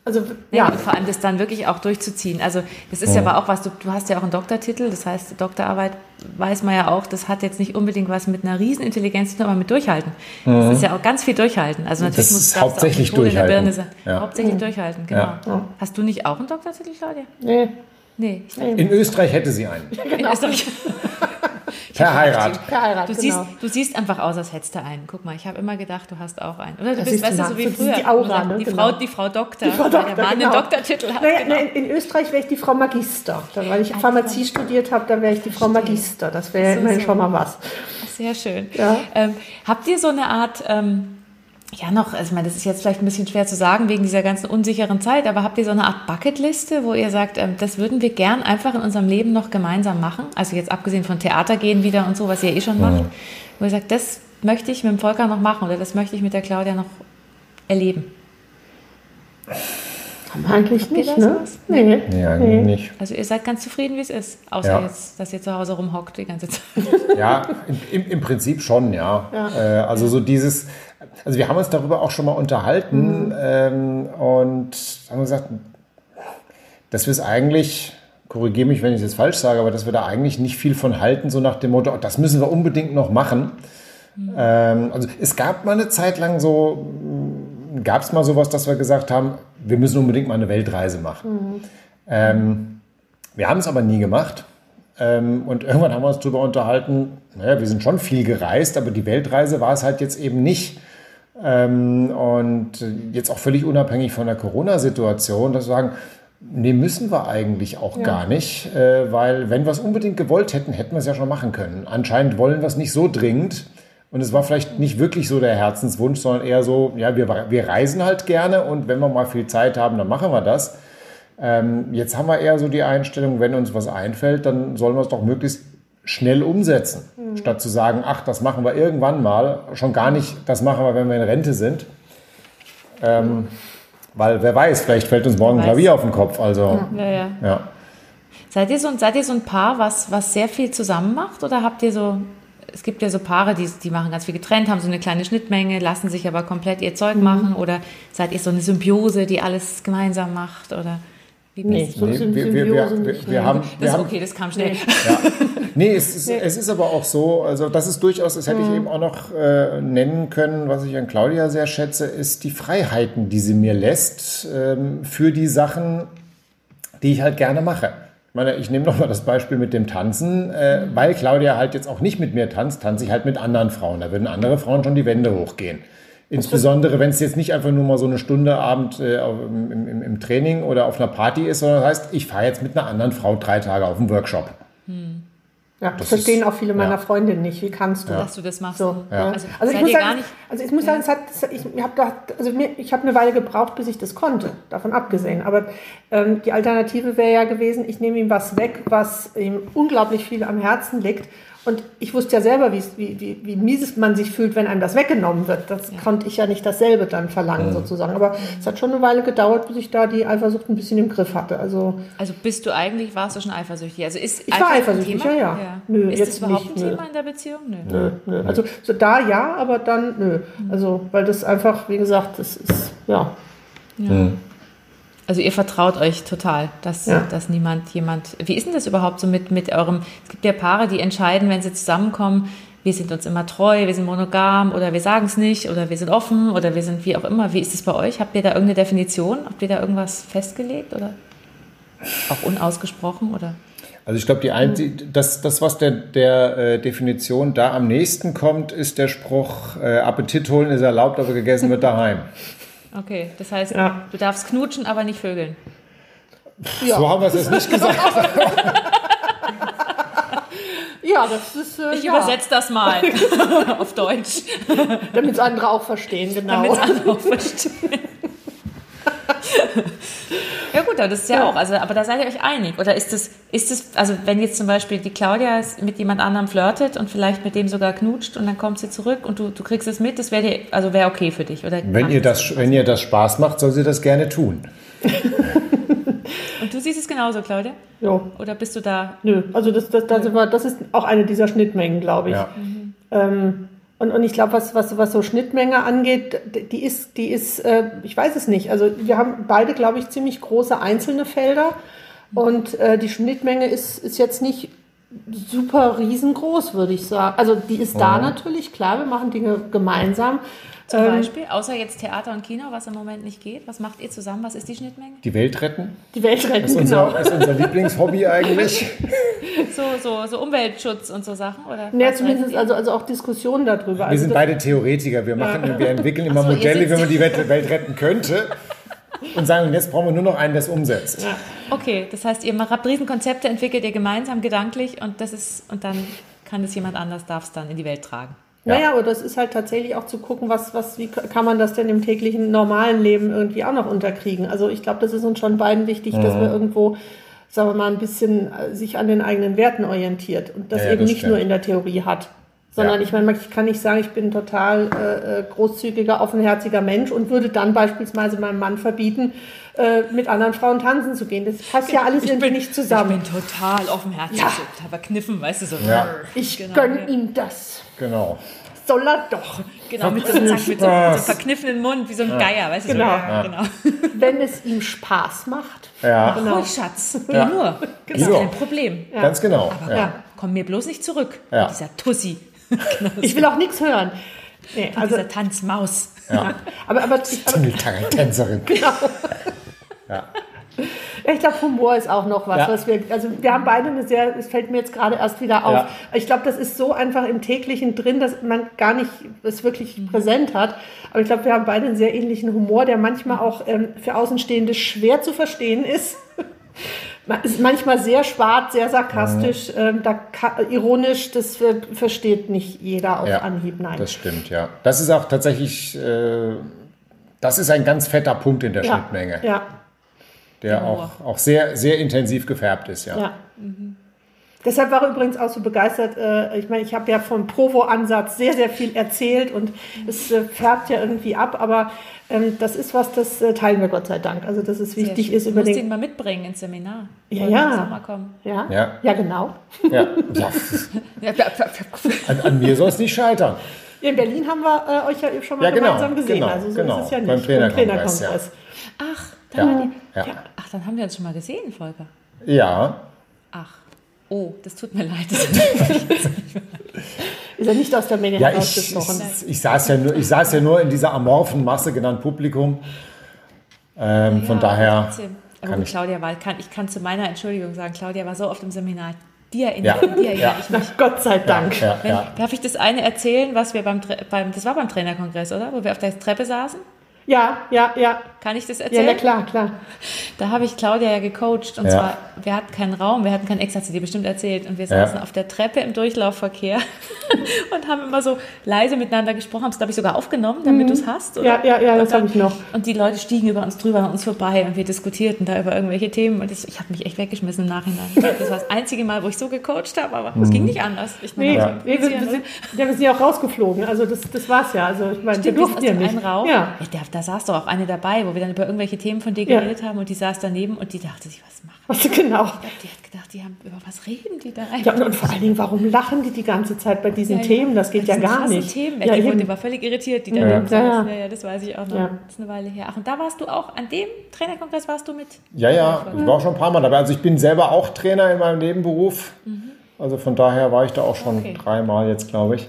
A: Also, ja. ja. vor allem das dann wirklich auch durchzuziehen. Also, das ist ja, ja aber auch was, du, du hast ja auch einen Doktortitel, das heißt, Doktorarbeit weiß man ja auch, das hat jetzt nicht unbedingt was mit einer Riesenintelligenz zu tun, aber mit Durchhalten. Mhm. Das ist ja auch ganz viel Durchhalten. Also, natürlich
B: das muss hauptsächlich durchhalten.
A: Ja. Hauptsächlich mhm. durchhalten, genau. Hast du nicht auch einen Doktortitel, Claudia?
C: Nee.
A: Nee.
B: In Österreich hätte sie einen.
C: Ja, [LAUGHS] genau. In Österreich. [LAUGHS] [LAUGHS]
B: Per Heirat.
A: Per Heirat, du, genau. siehst, du siehst einfach aus, als hättest du einen. Guck mal, ich habe immer gedacht, du hast auch einen. Oder du das bist, weißt du, so wie früher.
C: Die Aura,
A: ne? die, genau. Frau, die Frau Doktor, die Frau Doktor weil der Mann genau. den Doktortitel hat.
C: Naja, genau. in, in, Österreich wäre ich die Frau Magister. Dann, weil ich Pharmazie studiert habe, dann wäre ich die Frau Magister. Das wäre so, immerhin so. schon mal was.
A: Sehr schön. Ja. Ähm, habt ihr so eine Art... Ähm, ja noch, also ich meine, das ist jetzt vielleicht ein bisschen schwer zu sagen wegen dieser ganzen unsicheren Zeit, aber habt ihr so eine Art Bucketliste, wo ihr sagt, ähm, das würden wir gern einfach in unserem Leben noch gemeinsam machen? Also jetzt abgesehen von Theater gehen wieder und so, was ihr eh schon macht, wo ihr sagt, das möchte ich mit dem Volker noch machen oder das möchte ich mit der Claudia noch erleben?
C: Eigentlich nicht, ne?
B: Nee. Nee, eigentlich nee. nicht.
A: Also ihr seid ganz zufrieden, wie es ist, außer ja. jetzt, dass ihr zu Hause rumhockt die ganze Zeit.
B: Ja, im, im Prinzip schon, ja. ja. Äh, also so dieses, also wir haben uns darüber auch schon mal unterhalten mhm. ähm, und haben gesagt, dass wir es eigentlich, korrigiere mich, wenn ich es jetzt falsch sage, aber dass wir da eigentlich nicht viel von halten, so nach dem Motto, oh, das müssen wir unbedingt noch machen. Mhm. Ähm, also es gab mal eine Zeit lang so, gab es mal sowas, dass wir gesagt haben, wir müssen unbedingt mal eine Weltreise machen. Mhm. Ähm, wir haben es aber nie gemacht. Ähm, und irgendwann haben wir uns darüber unterhalten, naja, wir sind schon viel gereist, aber die Weltreise war es halt jetzt eben nicht. Ähm, und jetzt auch völlig unabhängig von der Corona-Situation, dass wir sagen, nee, müssen wir eigentlich auch ja. gar nicht, äh, weil wenn wir es unbedingt gewollt hätten, hätten wir es ja schon machen können. Anscheinend wollen wir es nicht so dringend. Und es war vielleicht nicht wirklich so der Herzenswunsch, sondern eher so, ja, wir, wir reisen halt gerne und wenn wir mal viel Zeit haben, dann machen wir das. Ähm, jetzt haben wir eher so die Einstellung, wenn uns was einfällt, dann sollen wir es doch möglichst schnell umsetzen, mhm. statt zu sagen, ach, das machen wir irgendwann mal, schon gar nicht, das machen wir, wenn wir in Rente sind. Ähm, mhm. Weil wer weiß, vielleicht fällt uns morgen ein Klavier auf den Kopf. Also,
A: ja, ja. ja. Seid, ihr so, seid ihr so ein Paar, was, was sehr viel zusammen macht? Oder habt ihr so, es gibt ja so Paare, die, die machen ganz viel getrennt, haben so eine kleine Schnittmenge, lassen sich aber komplett ihr Zeug mhm. machen? Oder seid ihr so eine Symbiose, die alles gemeinsam macht? Oder?
C: Wie nee, so nee, wir, wir, wir,
B: wir, wir haben,
A: das ist okay, das kam schnell.
B: Ja. [LAUGHS] Nee, es ist, es ist aber auch so, also das ist durchaus, das hätte ich mhm. eben auch noch äh, nennen können, was ich an Claudia sehr schätze, ist die Freiheiten, die sie mir lässt ähm, für die Sachen, die ich halt gerne mache. Ich meine, ich nehme nochmal das Beispiel mit dem Tanzen, äh, weil Claudia halt jetzt auch nicht mit mir tanzt, tanze ich halt mit anderen Frauen. Da würden andere Frauen schon die Wände hochgehen. Insbesondere, wenn es jetzt nicht einfach nur mal so eine Stunde Abend äh, im, im, im, Training oder auf einer Party ist, sondern das heißt, ich fahre jetzt mit einer anderen Frau drei Tage auf einen Workshop. Hm.
C: Ja, das, das verstehen ist, auch viele meiner ja. Freundinnen nicht. Wie kannst du?
A: Ja. Dass du das machst. So,
C: ja. Also, also, ich muss sagen, also ich muss sagen, es hat, ich habe also ich habe eine Weile gebraucht, bis ich das konnte, davon abgesehen. Aber ähm, die Alternative wäre ja gewesen, ich nehme ihm was weg, was ihm unglaublich viel am Herzen liegt und ich wusste ja selber, wie, wie, wie mies man sich fühlt, wenn einem das weggenommen wird. Das ja. konnte ich ja nicht dasselbe dann verlangen, mhm. sozusagen. Aber es hat schon eine Weile gedauert, bis ich da die Eifersucht ein bisschen im Griff hatte. Also,
A: also bist du eigentlich, warst du schon eifersüchtig? Also ist
C: ich war eifersüchtig, ja, ja, ja.
A: Nö, ist das überhaupt nicht, ein Thema nö. in der Beziehung?
C: Nö. Nö, nö. Also so da ja, aber dann nö. Mhm. Also, weil das einfach, wie gesagt, das ist, ja.
A: ja. Mhm. Also ihr vertraut euch total, dass, ja. dass niemand jemand. Wie ist denn das überhaupt so mit, mit eurem? Es gibt ja Paare, die entscheiden, wenn sie zusammenkommen, wir sind uns immer treu, wir sind monogam oder wir sagen es nicht oder wir sind offen oder wir sind wie auch immer. Wie ist es bei euch? Habt ihr da irgendeine Definition? Habt ihr da irgendwas festgelegt oder auch unausgesprochen oder?
B: Also ich glaube, die ein, das, das, was der, der äh, Definition da am nächsten kommt, ist der Spruch, äh, Appetit holen ist erlaubt, aber gegessen wird daheim.
A: Okay, das heißt, ja. du darfst knutschen, aber nicht vögeln.
B: Ja. So haben wir es jetzt nicht gesagt. [LAUGHS]
C: ja, das ist.
A: Äh, ich ja. übersetze das mal [LAUGHS] auf Deutsch.
C: Damit es andere auch verstehen, genau.
A: Damit es andere auch verstehen. Ja gut, aber das ist ja, ja, auch, also, aber da seid ihr euch einig. Oder ist es, ist es, also wenn jetzt zum Beispiel die Claudia mit jemand anderem flirtet und vielleicht mit dem sogar knutscht und dann kommt sie zurück und du, du kriegst es mit, das wäre also wäre okay für dich, oder?
B: Wenn ihr das, das wenn ihr das Spaß macht, soll sie das gerne tun.
A: und du siehst es genauso, Claudia?
C: Ja.
A: Oder bist du da?
C: Nö, also das, das, das, das ist auch eine dieser Schnittmengen, glaube ich. Ja. Mhm. Ähm, und, und ich glaube, was, was, was so Schnittmenge angeht, die ist, die ist äh, ich weiß es nicht. Also wir haben beide, glaube ich, ziemlich große einzelne Felder. Und äh, die Schnittmenge ist, ist jetzt nicht super riesengroß, würde ich sagen. Also die ist da mhm. natürlich, klar, wir machen Dinge gemeinsam.
A: Zum ähm, Beispiel, außer jetzt Theater und Kino, was im Moment nicht geht. Was macht ihr zusammen? Was ist die Schnittmenge?
B: Die Welt retten.
C: Die Welt retten,
B: das ist unser, genau. Das ist unser Lieblingshobby eigentlich. [LAUGHS]
A: so, so, so Umweltschutz und so Sachen? Oder
C: ja, zumindest also, also auch Diskussionen darüber.
B: Wir
C: also
B: sind beide Theoretiker. Wir, machen, ja. wir entwickeln immer so, Modelle, wie man die [LAUGHS] Welt, Welt retten könnte. Und sagen, jetzt brauchen wir nur noch einen, der es umsetzt. Ja.
A: Okay, das heißt, ihr habt Riesenkonzepte, entwickelt ihr gemeinsam gedanklich und das ist, und dann kann es jemand anders, darf es dann in die Welt tragen.
C: Ja. Naja, aber das ist halt tatsächlich auch zu gucken, was, was, wie kann man das denn im täglichen normalen Leben irgendwie auch noch unterkriegen. Also ich glaube, das ist uns schon beiden wichtig, mhm. dass wir irgendwo, sagen wir mal, ein bisschen äh, sich an den eigenen Werten orientiert und das ja, eben das nicht stimmt. nur in der Theorie hat. Sondern ja. ich meine, ich kann nicht sagen, ich bin ein total äh, äh, großzügiger, offenherziger Mensch und würde dann beispielsweise meinem Mann verbieten, äh, mit anderen Frauen tanzen zu gehen. Das passt ja alles irgendwie nicht zusammen.
A: Ich bin total offenherzig, ja. so verkniffen, weißt du, so.
B: Ja.
C: Ich genau, gönn ihm das.
B: Genau.
C: Soll er doch.
A: Genau, mit so, mit, so, mit so einem verkniffenen Mund, wie so ein ja. Geier, weißt du,
C: genau. So, ja, genau. [LAUGHS] Wenn es ihm Spaß macht.
B: Ja.
A: Genau. Ruhig, Schatz. Ja. nur. Genau. Ist kein Problem.
B: Ganz genau.
A: Aber komm mir bloß nicht zurück, dieser Tussi. [LAUGHS]
C: ich will auch nichts hören.
A: Nee, also dieser Tanzmaus.
C: Ja. aber, aber
B: ich, Tänzerin.
C: Genau. Ja. Ich glaube, Humor ist auch noch was, ja. was wir, also wir haben beide eine sehr, es fällt mir jetzt gerade erst wieder auf. Ja. Ich glaube, das ist so einfach im täglichen drin, dass man gar nicht es wirklich präsent hat. Aber ich glaube, wir haben beide einen sehr ähnlichen Humor, der manchmal auch ähm, für Außenstehende schwer zu verstehen ist. [LAUGHS] ist manchmal sehr schwarz, sehr sarkastisch, mhm. ähm, da ironisch, das versteht nicht jeder auf
B: ja,
C: Anhieb.
B: Nein. Das stimmt, ja. Das ist auch tatsächlich, äh, das ist ein ganz fetter Punkt in der
C: ja,
B: Schnittmenge.
C: Ja.
B: Der auch, auch sehr, sehr intensiv gefärbt ist, ja.
C: ja. Mhm. Deshalb war er übrigens auch so begeistert. Äh, ich meine, ich habe ja vom Provo-Ansatz sehr, sehr viel erzählt und es äh, färbt ja irgendwie ab, aber ähm, das ist was, das äh, teilen wir Gott sei Dank. Also, dass es wichtig ist.
A: Du musst ihn mal mitbringen ins Seminar.
C: Ja, ja. ja. Ja. ja, genau. Ja. [LAUGHS]
B: ja. an, an mir soll es nicht scheitern.
C: In Berlin haben wir äh, euch ja schon mal
B: ja, genau,
C: gemeinsam gesehen.
B: Genau,
C: also so
B: genau.
C: ist es ja nicht.
B: Beim Trainerkongress. Ja.
A: Ach, dann ja. Ach, dann haben wir uns schon mal gesehen, Volker.
B: Ja.
A: Ach. Oh, das tut mir leid. [LAUGHS]
C: ist er nicht aus der Menge
B: ja, herausgestochen? Ich, ich, saß ja nur, ich saß ja nur in dieser amorphen Masse genannt Publikum. Ähm, ja, von daher.
A: Aber ich, Claudia war, kann, ich kann zu meiner Entschuldigung sagen, Claudia war so oft im Seminar. Dir erinnere, ja, dir
C: ja. ich mich. [LAUGHS] Gott sei Dank.
B: Ja,
A: Wenn, darf ich das eine erzählen, was wir beim, beim, das war beim Trainerkongress, oder? Wo wir auf der Treppe saßen?
C: Ja, ja, ja.
A: Kann ich das erzählen?
C: Ja, ja klar, klar.
A: Da habe ich Claudia ja gecoacht und ja. zwar, wir hatten keinen Raum, wir hatten keinen Ex, hat sie dir bestimmt erzählt und wir saßen ja. auf der Treppe im Durchlaufverkehr [LAUGHS] und haben immer so leise miteinander gesprochen, haben es glaube ich sogar aufgenommen, damit mhm. du es hast.
C: Oder? Ja, ja, ja, das habe ich noch.
A: Und die Leute stiegen über uns drüber, an uns vorbei und wir diskutierten da über irgendwelche Themen und das, ich habe mich echt weggeschmissen im Nachhinein. [LAUGHS] Das war das einzige Mal, wo ich so gecoacht habe, aber es mhm. ging nicht anders. Ich
C: meine, nee, ja. wir, wir, sind, ja, wir sind ja auch rausgeflogen, also das, das war es ja. Also ich meine, wir durften ja nicht.
A: Raum. Ja. Da, da saß doch auch eine dabei, wo wir dann über irgendwelche Themen von dir geredet ja. haben und die saß daneben und die dachte sich, was macht
C: was genau.
A: die hat gedacht, die haben, über was reden die da
C: eigentlich? Ja, und vor allen Dingen, warum lachen die die ganze Zeit bei diesen ja, Themen? Das geht ja gar nicht.
A: Themen. Ja, die, die war völlig irritiert, die da ja. Ja, ja. das weiß ich auch noch. Das ist eine Weile her. Ach, und da warst du auch, an dem Trainerkongress warst du mit?
B: Ja, ja, ich war auch schon ein paar Mal dabei. Also ich bin selber auch Trainer in meinem Nebenberuf. Mhm. Also von daher war ich da auch schon okay. dreimal jetzt, glaube ich.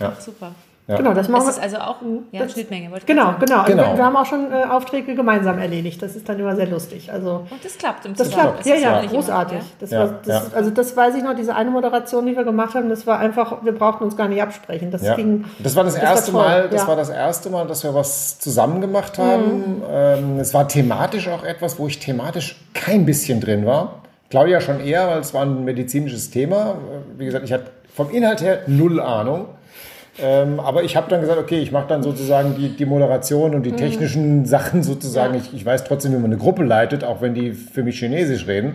B: Ja.
A: Ach, super.
C: Ja. Genau, das machen
A: das ist also auch ja, das, Schnittmenge.
C: Genau, genau. Also genau. Wir, wir, haben auch schon äh, Aufträge gemeinsam erledigt. Das ist dann immer sehr lustig. Also,
A: Und das klappt im
C: Das klappt, das ja, ja, großartig. Immer, das war, das, also das weiß ich noch, diese eine Moderation, die wir gemacht haben, das war einfach, wir brauchten uns gar nicht absprechen. Das, ging,
B: das war das, das erste war Mal, das war das erste Mal, dass wir was zusammen gemacht haben. Mhm. Ähm, es war thematisch auch etwas, wo ich thematisch kein bisschen drin war. Claudia schon eher, weil es war ein medizinisches Thema. Wie gesagt, ich hatte vom Inhalt her null Ahnung. Ähm, aber ich habe dann gesagt, okay, ich mache dann sozusagen die, die Moderation und die mhm. technischen [LAUGHS] Sachen sozusagen. Ja. Ich, ich weiß trotzdem, wie man eine Gruppe leitet, auch wenn die für mich Chinesisch reden.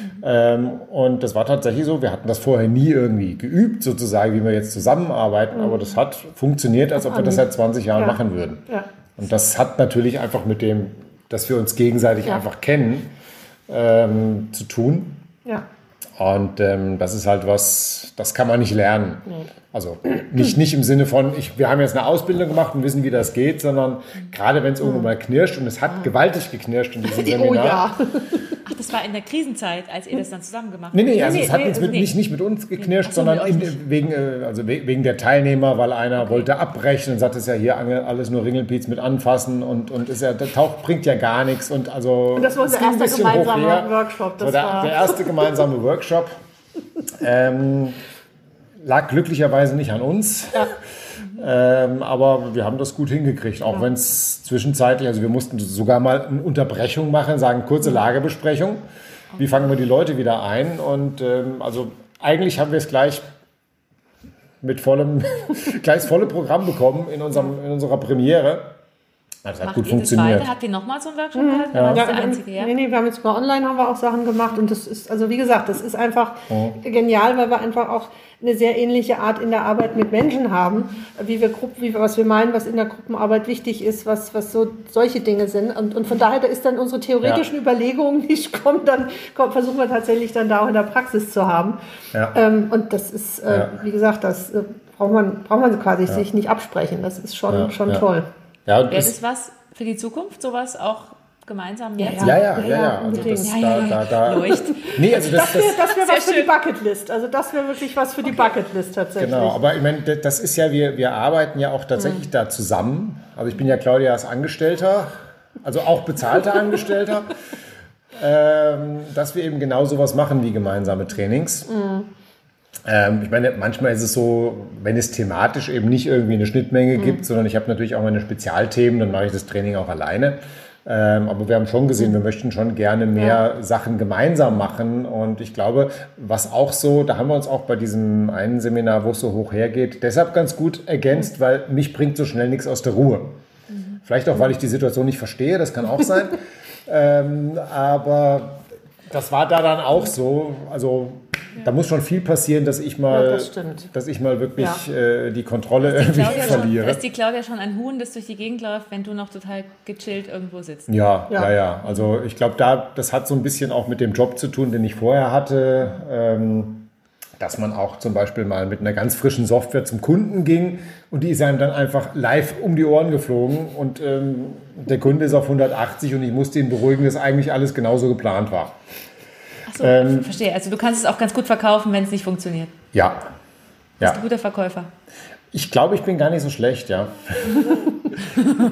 B: Mhm. Ähm, und das war tatsächlich so, wir hatten das vorher nie irgendwie geübt, sozusagen, wie wir jetzt zusammenarbeiten, mhm. aber das hat funktioniert, als ob wir das seit 20 Jahren ja. machen würden. Ja. Und das hat natürlich einfach mit dem, dass wir uns gegenseitig einfach kennen, ähm, zu tun.
C: Ja.
B: Und ähm, das ist halt was, das kann man nicht lernen. Also nicht, nicht im Sinne von, ich, wir haben jetzt eine Ausbildung gemacht und wissen, wie das geht, sondern gerade wenn es irgendwo mal knirscht und es hat gewaltig geknirscht in diesem Seminar. [LAUGHS] Oh ja.
A: Ach, das war in der Krisenzeit, als ihr das dann zusammen gemacht habt?
B: Nee, nee, also nee, es hat nee, jetzt mit, nee. nicht, nicht mit uns geknirscht, so, sondern in, wegen, äh, also wegen der Teilnehmer, weil einer okay. wollte abbrechen und sagt, es ja hier alles nur Ringelpiez mit anfassen und, und ist ja, der Tauch bringt ja gar nichts. Und, also,
C: und das war der erste gemeinsame Workshop.
B: Das war der, der erste gemeinsame Workshop. ähm, lag glücklicherweise nicht an uns. Ja. Ähm, aber wir haben das gut hingekriegt, auch ja. wenn es zwischenzeitlich, also wir mussten sogar mal eine Unterbrechung machen, sagen kurze Lagebesprechung. Wie fangen wir die Leute wieder ein? Und ähm, also eigentlich haben wir es gleich mit vollem, [LAUGHS] gleich das volle Programm bekommen in, unserem, in unserer Premiere.
A: Das hat Macht gut funktioniert. Das Habt ihr nochmal so einen Workshop mhm.
C: Ja. ja. Der einzige, ja? Nee, nee, wir haben jetzt mal online haben wir auch Sachen gemacht und das ist, also wie gesagt, das ist einfach oh. genial, weil wir einfach auch eine sehr ähnliche Art in der Arbeit mit Menschen haben, wie wir wie, was wir meinen, was in der Gruppenarbeit wichtig ist, was, was so solche Dinge sind. Und, und von daher da ist dann unsere theoretischen ja. Überlegungen nicht kommen, dann kommt, versuchen wir tatsächlich dann da auch in der Praxis zu haben. Ja. Ähm, und das ist, äh, ja. wie gesagt, das äh, braucht man, braucht man quasi sich nicht absprechen. Das ist schon, schon toll.
A: Wäre das was für die Zukunft, sowas auch gemeinsam
B: ja, ja, ja, ja, ja, Also das, da, da, da. Leucht. [LAUGHS]
C: Nee, also das, das wäre das was für die Bucketlist. Also das wäre wirklich was für die. Bucketlist tatsächlich.
B: Genau, aber ich meine, das ist ja, wir, wir arbeiten ja auch tatsächlich mhm. da zusammen. Also ich bin ja Claudias Angestellter, also auch bezahlter Angestellter, [LAUGHS] ähm, dass wir eben genau sowas machen wie gemeinsame Trainings. Mhm. Ähm, ich meine, manchmal ist es so, wenn es thematisch eben nicht irgendwie eine Schnittmenge mhm. gibt, sondern ich habe natürlich auch meine Spezialthemen, dann mache ich das Training auch alleine. Ähm, aber wir haben schon gesehen, wir möchten schon gerne mehr ja. Sachen gemeinsam machen. Und ich glaube, was auch so, da haben wir uns auch bei diesem einen Seminar, wo es so hoch hergeht, deshalb ganz gut ergänzt, weil mich bringt so schnell nichts aus der Ruhe. Mhm. Vielleicht auch, weil ich die Situation nicht verstehe, das kann auch sein. [LAUGHS] ähm, aber das war da dann auch so. Also da muss schon viel passieren, dass ich mal, ja, das dass ich mal wirklich ja. äh, die Kontrolle ist die irgendwie verliere.
A: Schon, ist die Claudia schon ein Huhn, das durch die Gegend läuft, wenn du noch total gechillt irgendwo sitzt?
B: Ja, ja, ja. ja. Also ich glaube, da das hat so ein bisschen auch mit dem Job zu tun, den ich vorher hatte. Ähm, dass man auch zum Beispiel mal mit einer ganz frischen Software zum Kunden ging und die ist einem dann einfach live um die Ohren geflogen und ähm, der Kunde ist auf 180 und ich musste ihn beruhigen, dass eigentlich alles genauso geplant war.
A: Achso, ähm, verstehe. Also du kannst es auch ganz gut verkaufen, wenn es nicht funktioniert.
B: Ja.
A: Bist ja. du ein guter Verkäufer?
B: Ich glaube, ich bin gar nicht so schlecht, ja.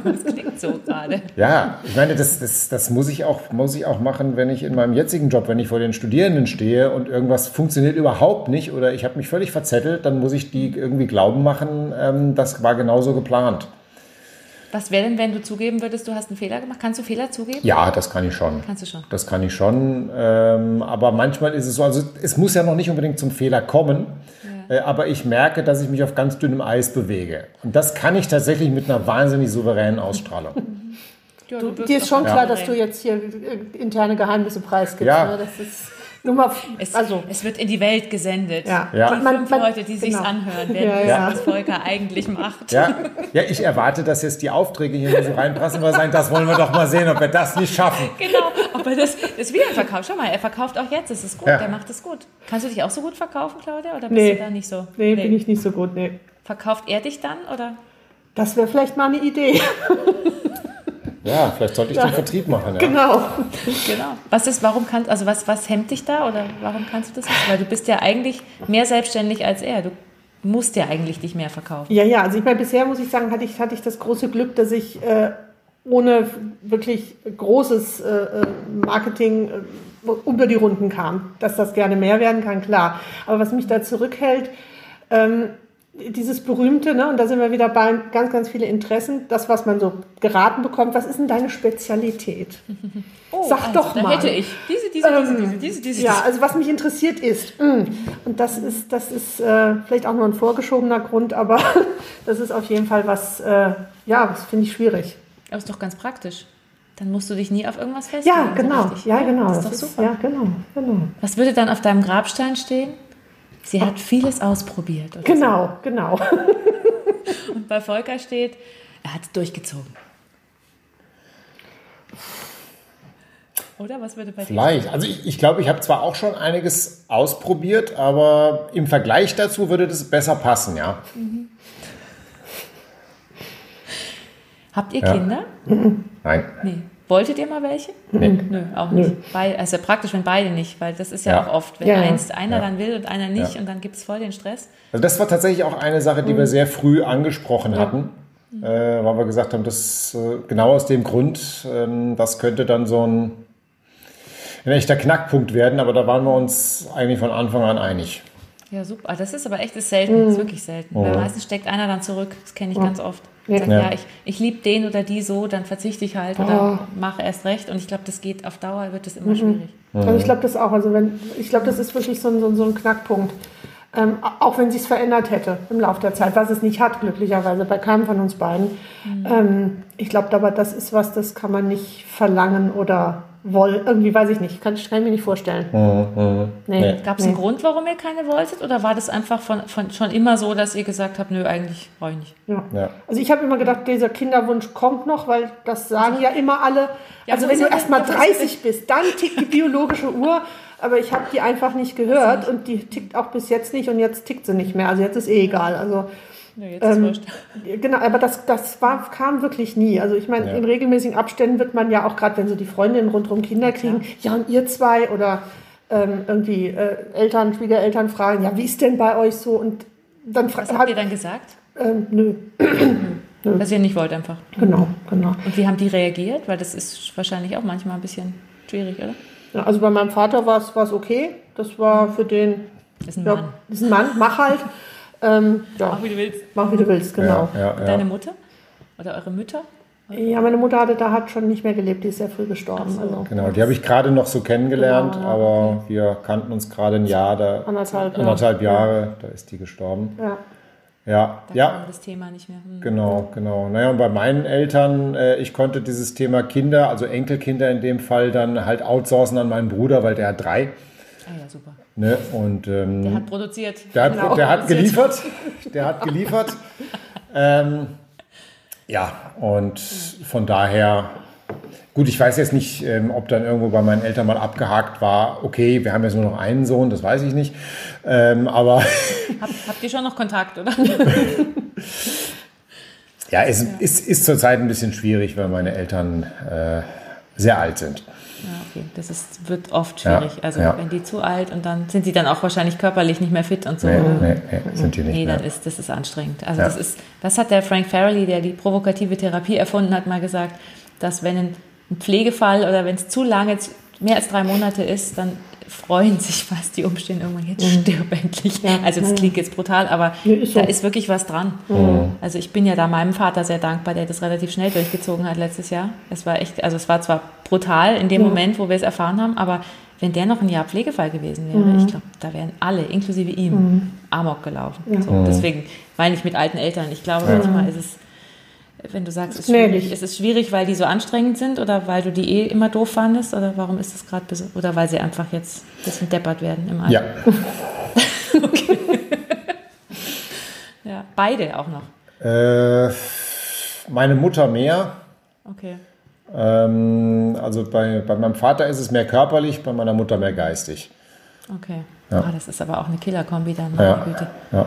A: das klingt so gerade.
B: Ja, ich meine, das, das, das muss, ich auch, muss ich auch machen, wenn ich in meinem jetzigen Job, wenn ich vor den Studierenden stehe und irgendwas funktioniert überhaupt nicht oder ich habe mich völlig verzettelt, dann muss ich die irgendwie glauben machen, ähm, das war genauso geplant.
A: Was wäre denn, wenn du zugeben würdest, du hast einen Fehler gemacht? Kannst du Fehler zugeben?
B: Ja, das kann ich schon.
A: Kannst du schon.
B: Das kann ich schon. Ähm, aber manchmal ist es so, also es muss ja noch nicht unbedingt zum Fehler kommen. Ja. Äh, aber ich merke, dass ich mich auf ganz dünnem Eis bewege. Und das kann ich tatsächlich mit einer wahnsinnig souveränen Ausstrahlung. [LAUGHS]
C: Ja, du, dir ist schon klar, dass du jetzt hier interne Geheimnisse preisgibst. Ja. Ne? Das ist
A: Nummer, es, also, es wird in die Welt gesendet.
B: Ja. ja.
A: Die fünf man, Leute, die genau. sich anhören, werden ja, ja. was Volker eigentlich macht.
B: Ja. ja, ich erwarte, dass jetzt die Aufträge hier so reinpassen, weil sagen, das wollen wir doch mal sehen, ob wir das nicht schaffen.
A: Genau, aber das ist wieder ein Verkauf. Schau mal, er verkauft auch jetzt, das ist gut, ja. der macht es gut. Kannst du dich auch so gut verkaufen, Claudia, oder bist nee. du da nicht so?
C: Nee, nee, bin ich nicht so gut, nee.
A: Verkauft er dich dann, oder?
C: Das wäre vielleicht mal eine Idee.
B: Ja, vielleicht sollte ich ja. den Vertrieb machen. Ja.
C: Genau.
A: genau. Was ist, warum kannst, also was, was hemmt dich da oder warum kannst du das nicht? Weil du bist ja eigentlich mehr selbstständig als er. Du musst ja eigentlich dich mehr verkaufen.
C: Ja, ja. Also ich meine, bisher muss ich sagen, hatte ich, hatte ich das große Glück, dass ich äh, ohne wirklich großes äh, äh Marketing äh, unter die Runden kam. Dass das gerne mehr werden kann, klar. Aber was mich da zurückhält, ähm, dieses berühmte, ne, und da sind wir wieder bei ganz, ganz viele Interessen, das, was man so geraten bekommt, was ist denn deine Spezialität? [LAUGHS] Oh, Sag also, doch mal.
A: hätte ich diese, diese, ähm, diese, diese, diese,
C: Ja, also was mich interessiert ist, mh, mm, und das ist, das ist äh, vielleicht auch nur ein vorgeschobener Grund, aber [LAUGHS] das ist auf jeden Fall was, äh, ja, das finde ich schwierig.
A: Aber ist doch ganz praktisch. Dann musst du dich nie auf irgendwas festlegen.
C: Ja, genau.
A: So
C: ja, genau.
A: Das ist doch super.
C: ja, genau, genau.
A: Was würde dann auf deinem Grabstein stehen? Sie hat vieles ausprobiert.
C: genau, so. genau. [LAUGHS]
A: Und bei Volker steht, er hat es durchgezogen. Oder was würde bei
B: dir Vielleicht. Also ich, ich glaube, ich habe zwar auch schon einiges ausprobiert, aber im Vergleich dazu würde das besser passen, ja. Mhm.
A: Habt ihr ja. Kinder?
B: Nein.
A: Nee. Wolltet ihr mal welche? Nee. Nö, auch nicht. Beid, also praktisch, wenn beide nicht, weil das ist ja, ja. auch oft, wenn ja, eins, einer ja. dann will und einer nicht und dann gibt es voll den Stress.
B: Also das war tatsächlich auch eine Sache, die mhm. wir sehr früh angesprochen hatten, mhm. äh, weil wir gesagt haben, das äh, genau aus dem Grund, äh, das könnte dann so ein, ein echter Knackpunkt werden, aber da waren wir uns eigentlich von Anfang an einig.
A: Ja, super. Das ist aber echt ist selten, mhm. das ist wirklich selten. Mhm. Weil meistens steckt einer dann zurück, das kenne ich ganz oft. Sagt, ja. ja, ich, ich liebe den oder die so, dann verzichte ich halt oder oh. mache erst recht. Und ich glaube, das geht auf Dauer, wird das immer mhm. schwierig.
C: Also ich glaube das auch. Also wenn, ich glaube, das ist wirklich so ein, so, so ein Knackpunkt. Ähm, auch wenn sich es verändert hätte im Laufe der Zeit, was es nicht hat, glücklicherweise bei keinem von uns beiden. Mhm. Ähm, ich glaube aber, das ist was, das kann man nicht verlangen oder wollen. Irgendwie weiß ich nicht. Kann, kann ich mir nicht vorstellen. Mhm,
A: mhm. Nee. nee. Gab es einen nee. Grund, warum ihr keine wolltet? Oder war das einfach von, von schon immer so, dass ihr gesagt habt, nö, eigentlich brauche ich nicht?
C: Ja. ja. Also ich habe immer gedacht, dieser Kinderwunsch kommt noch, weil das sagen ja immer alle. Ja, also wenn du erst mal 30 bist, dann tickt die biologische Uhr. Aber ich habe die einfach nicht gehört und die tickt auch bis jetzt nicht und jetzt tickt sie nicht mehr. Also jetzt ist eh egal. Also Nee, jetzt ähm, ist Genau, aber das, das war, kam wirklich nie. Also ich meine, ja. in regelmäßigen Abständen wird man ja auch, gerade wenn so die Freundinnen rundherum Kinder kriegen, ja, ja und ihr zwei oder ähm, irgendwie äh, Eltern, Schwiegereltern fragen, ja, wie ist denn bei euch so? Und dann
A: Was habt ihr dann gesagt?
C: Ähm, nö. [CLEARS THROAT]
A: nö. Was ihr nicht wollt einfach.
C: Genau, genau.
A: Und wie haben die reagiert? Weil das ist wahrscheinlich auch manchmal ein bisschen schwierig, oder?
C: Ja, also bei meinem Vater war es okay. Das war für den.
A: Das ist ein Mann.
C: das ist ein Mann, mach halt.
A: Ähm, ja. Mach wie du willst.
C: Mach wie du willst, genau.
A: Ja, ja, Deine Mutter? Oder eure Mütter?
C: Ja, meine Mutter hatte, da hat schon nicht mehr gelebt, die ist sehr früh gestorben. So. Also.
B: Genau, die habe ich gerade noch so kennengelernt, genau, aber wir kannten uns gerade ein Jahr, da, anderthalb, anderthalb Jahre, da ist die gestorben.
C: Ja.
B: Ja, da ja.
A: das Thema nicht mehr. Hm.
B: Genau, genau. Naja, und bei meinen Eltern, äh, ich konnte dieses Thema Kinder, also Enkelkinder in dem Fall, dann halt outsourcen an meinen Bruder, weil der hat drei.
A: Ah ja, super.
B: Ne? Und, ähm,
A: der hat produziert.
B: Der hat, genau. der hat geliefert. Der hat geliefert. ähm, ja, und von daher, gut, ich weiß jetzt nicht, ähm, ob dann irgendwo bei meinen Eltern mal abgehakt war, okay, wir haben jetzt nur noch einen Sohn, das weiß ich nicht. Ähm, aber.
A: Hab, habt ihr schon noch Kontakt, oder?
B: ja, es ja. Ist, ist zurzeit ein bisschen schwierig, weil meine Eltern äh, sehr alt sind.
A: Ja, okay. Das ist, wird oft schwierig. Ja, also ja. wenn die zu alt und dann sind sie dann auch wahrscheinlich körperlich nicht mehr fit und so.
B: Nee, nee, nee sind die nicht
A: Nee, dann ist das ist anstrengend. Also das ist, das hat der Frank Farrelly, der die provokative Therapie erfunden hat, mal gesagt, dass wenn ein Pflegefall oder wenn es zu lange, mehr als drei Monate ist, dann freuen sich fast die Umstände irgendwann, jetzt mhm. stirb endlich. Ja. Also das klingt jetzt brutal, aber ja, ist so. da ist wirklich was dran. Mhm. Also ich bin ja da meinem Vater sehr dankbar, der das relativ schnell durchgezogen hat letztes Jahr. Es war echt, also es war zwar brutal in dem ja. Moment, wo wir es erfahren haben, aber wenn der noch ein Jahr Pflegefall gewesen wäre, mhm. ich glaube, da wären alle, inklusive ihm, mhm. Amok gelaufen. So, mhm. deswegen meine ich mit alten Eltern. Ich glaube, manchmal ist es wenn du sagst, es ist, schwierig, ist es schwierig, weil die so anstrengend sind oder weil du die eh immer doof fandest oder warum ist es gerade oder weil sie einfach jetzt ein bisschen deppert werden im
B: Alter?
A: Ja. [LAUGHS] okay. ja, beide auch noch.
B: Äh, meine Mutter mehr.
A: Okay.
B: Ähm, also bei, bei meinem Vater ist es mehr körperlich, bei meiner Mutter mehr geistig.
A: Okay. Ja. Oh, das ist aber auch eine Killerkombi dann, meine
B: ja. Güte. Ja.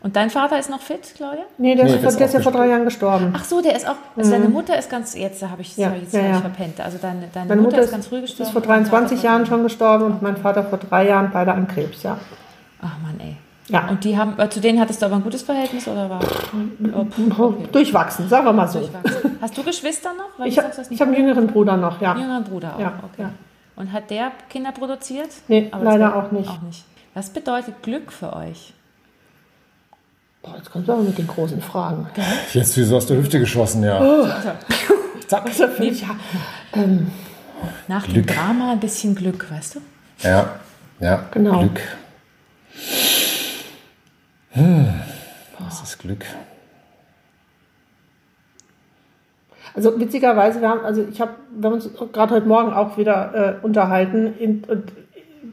A: Und dein Vater ist noch fit, Claudia?
C: Nee, der, nee, ist, der ist ja vor drei Jahren gestorben.
A: Ach so, der ist auch. Also mhm. deine Mutter ist ganz. Jetzt habe ich es ja, jetzt ja, ja. verpennt. Also deine, deine Mutter, Mutter, ist ganz früh gestorben.
C: ist vor 23 Jahren schon gestorben und mein Vater vor drei Jahren beide an Krebs, ja.
A: Ach Mann, ey. Ja. Und die haben, zu denen hattest du aber ein gutes Verhältnis oder war?
C: Okay. Durchwachsen, sagen wir mal so.
A: Hast du Geschwister noch?
C: Weil ich habe hab einen jüngeren Bruder noch, ja.
A: Jüngeren Bruder auch, ja, okay. Ja. Und hat der Kinder produziert?
C: Nee, aber leider auch nicht.
A: auch nicht. Was bedeutet Glück für euch?
C: Boah, jetzt kommt aber mit den großen Fragen.
B: Jetzt wie so aus der Hüfte geschossen, ja. Oh.
A: Zack. [LAUGHS] Also ja, ähm, Nach Glück. dem Drama ein bisschen Glück, weißt du?
B: Ja, ja,
C: genau.
B: Glück. Hm. Was ist Glück?
C: Also witzigerweise, wir haben, also ich habe, wir haben uns gerade heute Morgen auch wieder äh, unterhalten in, und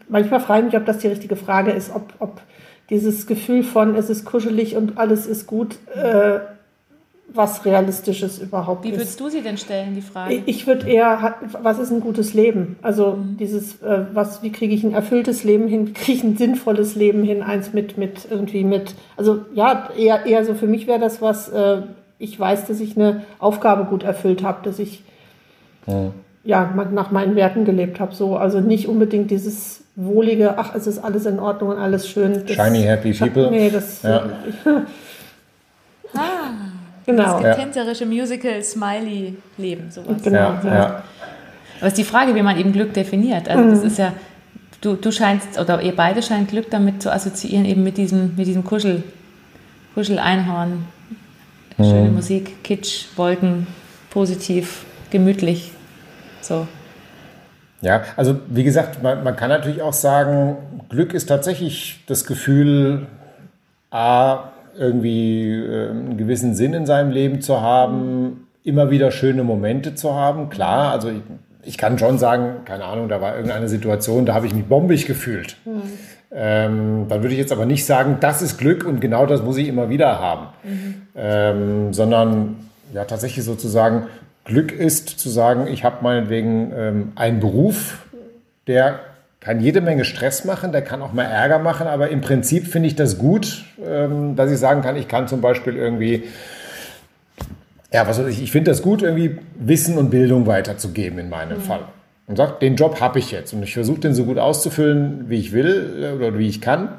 C: manchmal frage ich mich, ob das die richtige Frage ist, ob, ob dieses Gefühl von, es ist kuschelig und alles ist gut, äh, was Realistisches überhaupt
A: ist.
C: Wie
A: würdest du sie denn stellen, die Frage?
C: Ich würde eher, was ist ein gutes Leben? Also mhm. dieses, äh, was, wie kriege ich ein erfülltes Leben hin, wie kriege ich ein sinnvolles Leben hin, eins mit, mit irgendwie mit, also ja, eher, eher so für mich wäre das was, äh, ich weiß, dass ich eine Aufgabe gut erfüllt habe, dass ich mhm. ja, nach meinen Werten gelebt habe. So, also nicht unbedingt dieses wohlige, ach, es ist alles in Ordnung und alles schön.
B: Das, Shiny, happy people. Nee, das. Ja.
A: ah, genau. Das tänzerische Musical-Smiley-Leben, sowas.
B: Genau, ja, ja.
A: Aber es ist die Frage, wie man eben Glück definiert. Also, das mhm. ist ja, du, du scheinst, oder ihr beide scheint Glück damit zu assoziieren, eben mit diesem, mit diesem Kuschel, Kuschel-Einhorn. Schöne mhm. Musik, Kitsch, Wolken, positiv, gemütlich. So.
B: Ja, also wie gesagt, man, man, kann natürlich auch sagen, Glück ist tatsächlich das Gefühl, A, irgendwie äh, einen gewissen Sinn in seinem Leben zu haben, immer wieder schöne Momente zu haben. Klar, also ich, ich kann schon sagen, keine Ahnung, da war irgendeine Situation, da habe ich mich bombig gefühlt. Mhm. Ähm, dann würde ich jetzt aber nicht sagen, das ist Glück und genau das muss ich immer wieder haben, mhm. ähm, sondern ja tatsächlich sozusagen Glück ist zu sagen, ich habe meinetwegen ähm, einen Beruf, der kann jede Menge Stress machen, der kann auch mal Ärger machen, aber im Prinzip finde ich das gut, ähm, dass ich sagen kann, ich kann zum Beispiel irgendwie, ja, was weiß ich, ich finde das gut, irgendwie Wissen und Bildung weiterzugeben in meinem mhm. Fall. Und sagt, den Job habe ich jetzt und ich versuche den so gut auszufüllen, wie ich will äh, oder wie ich kann.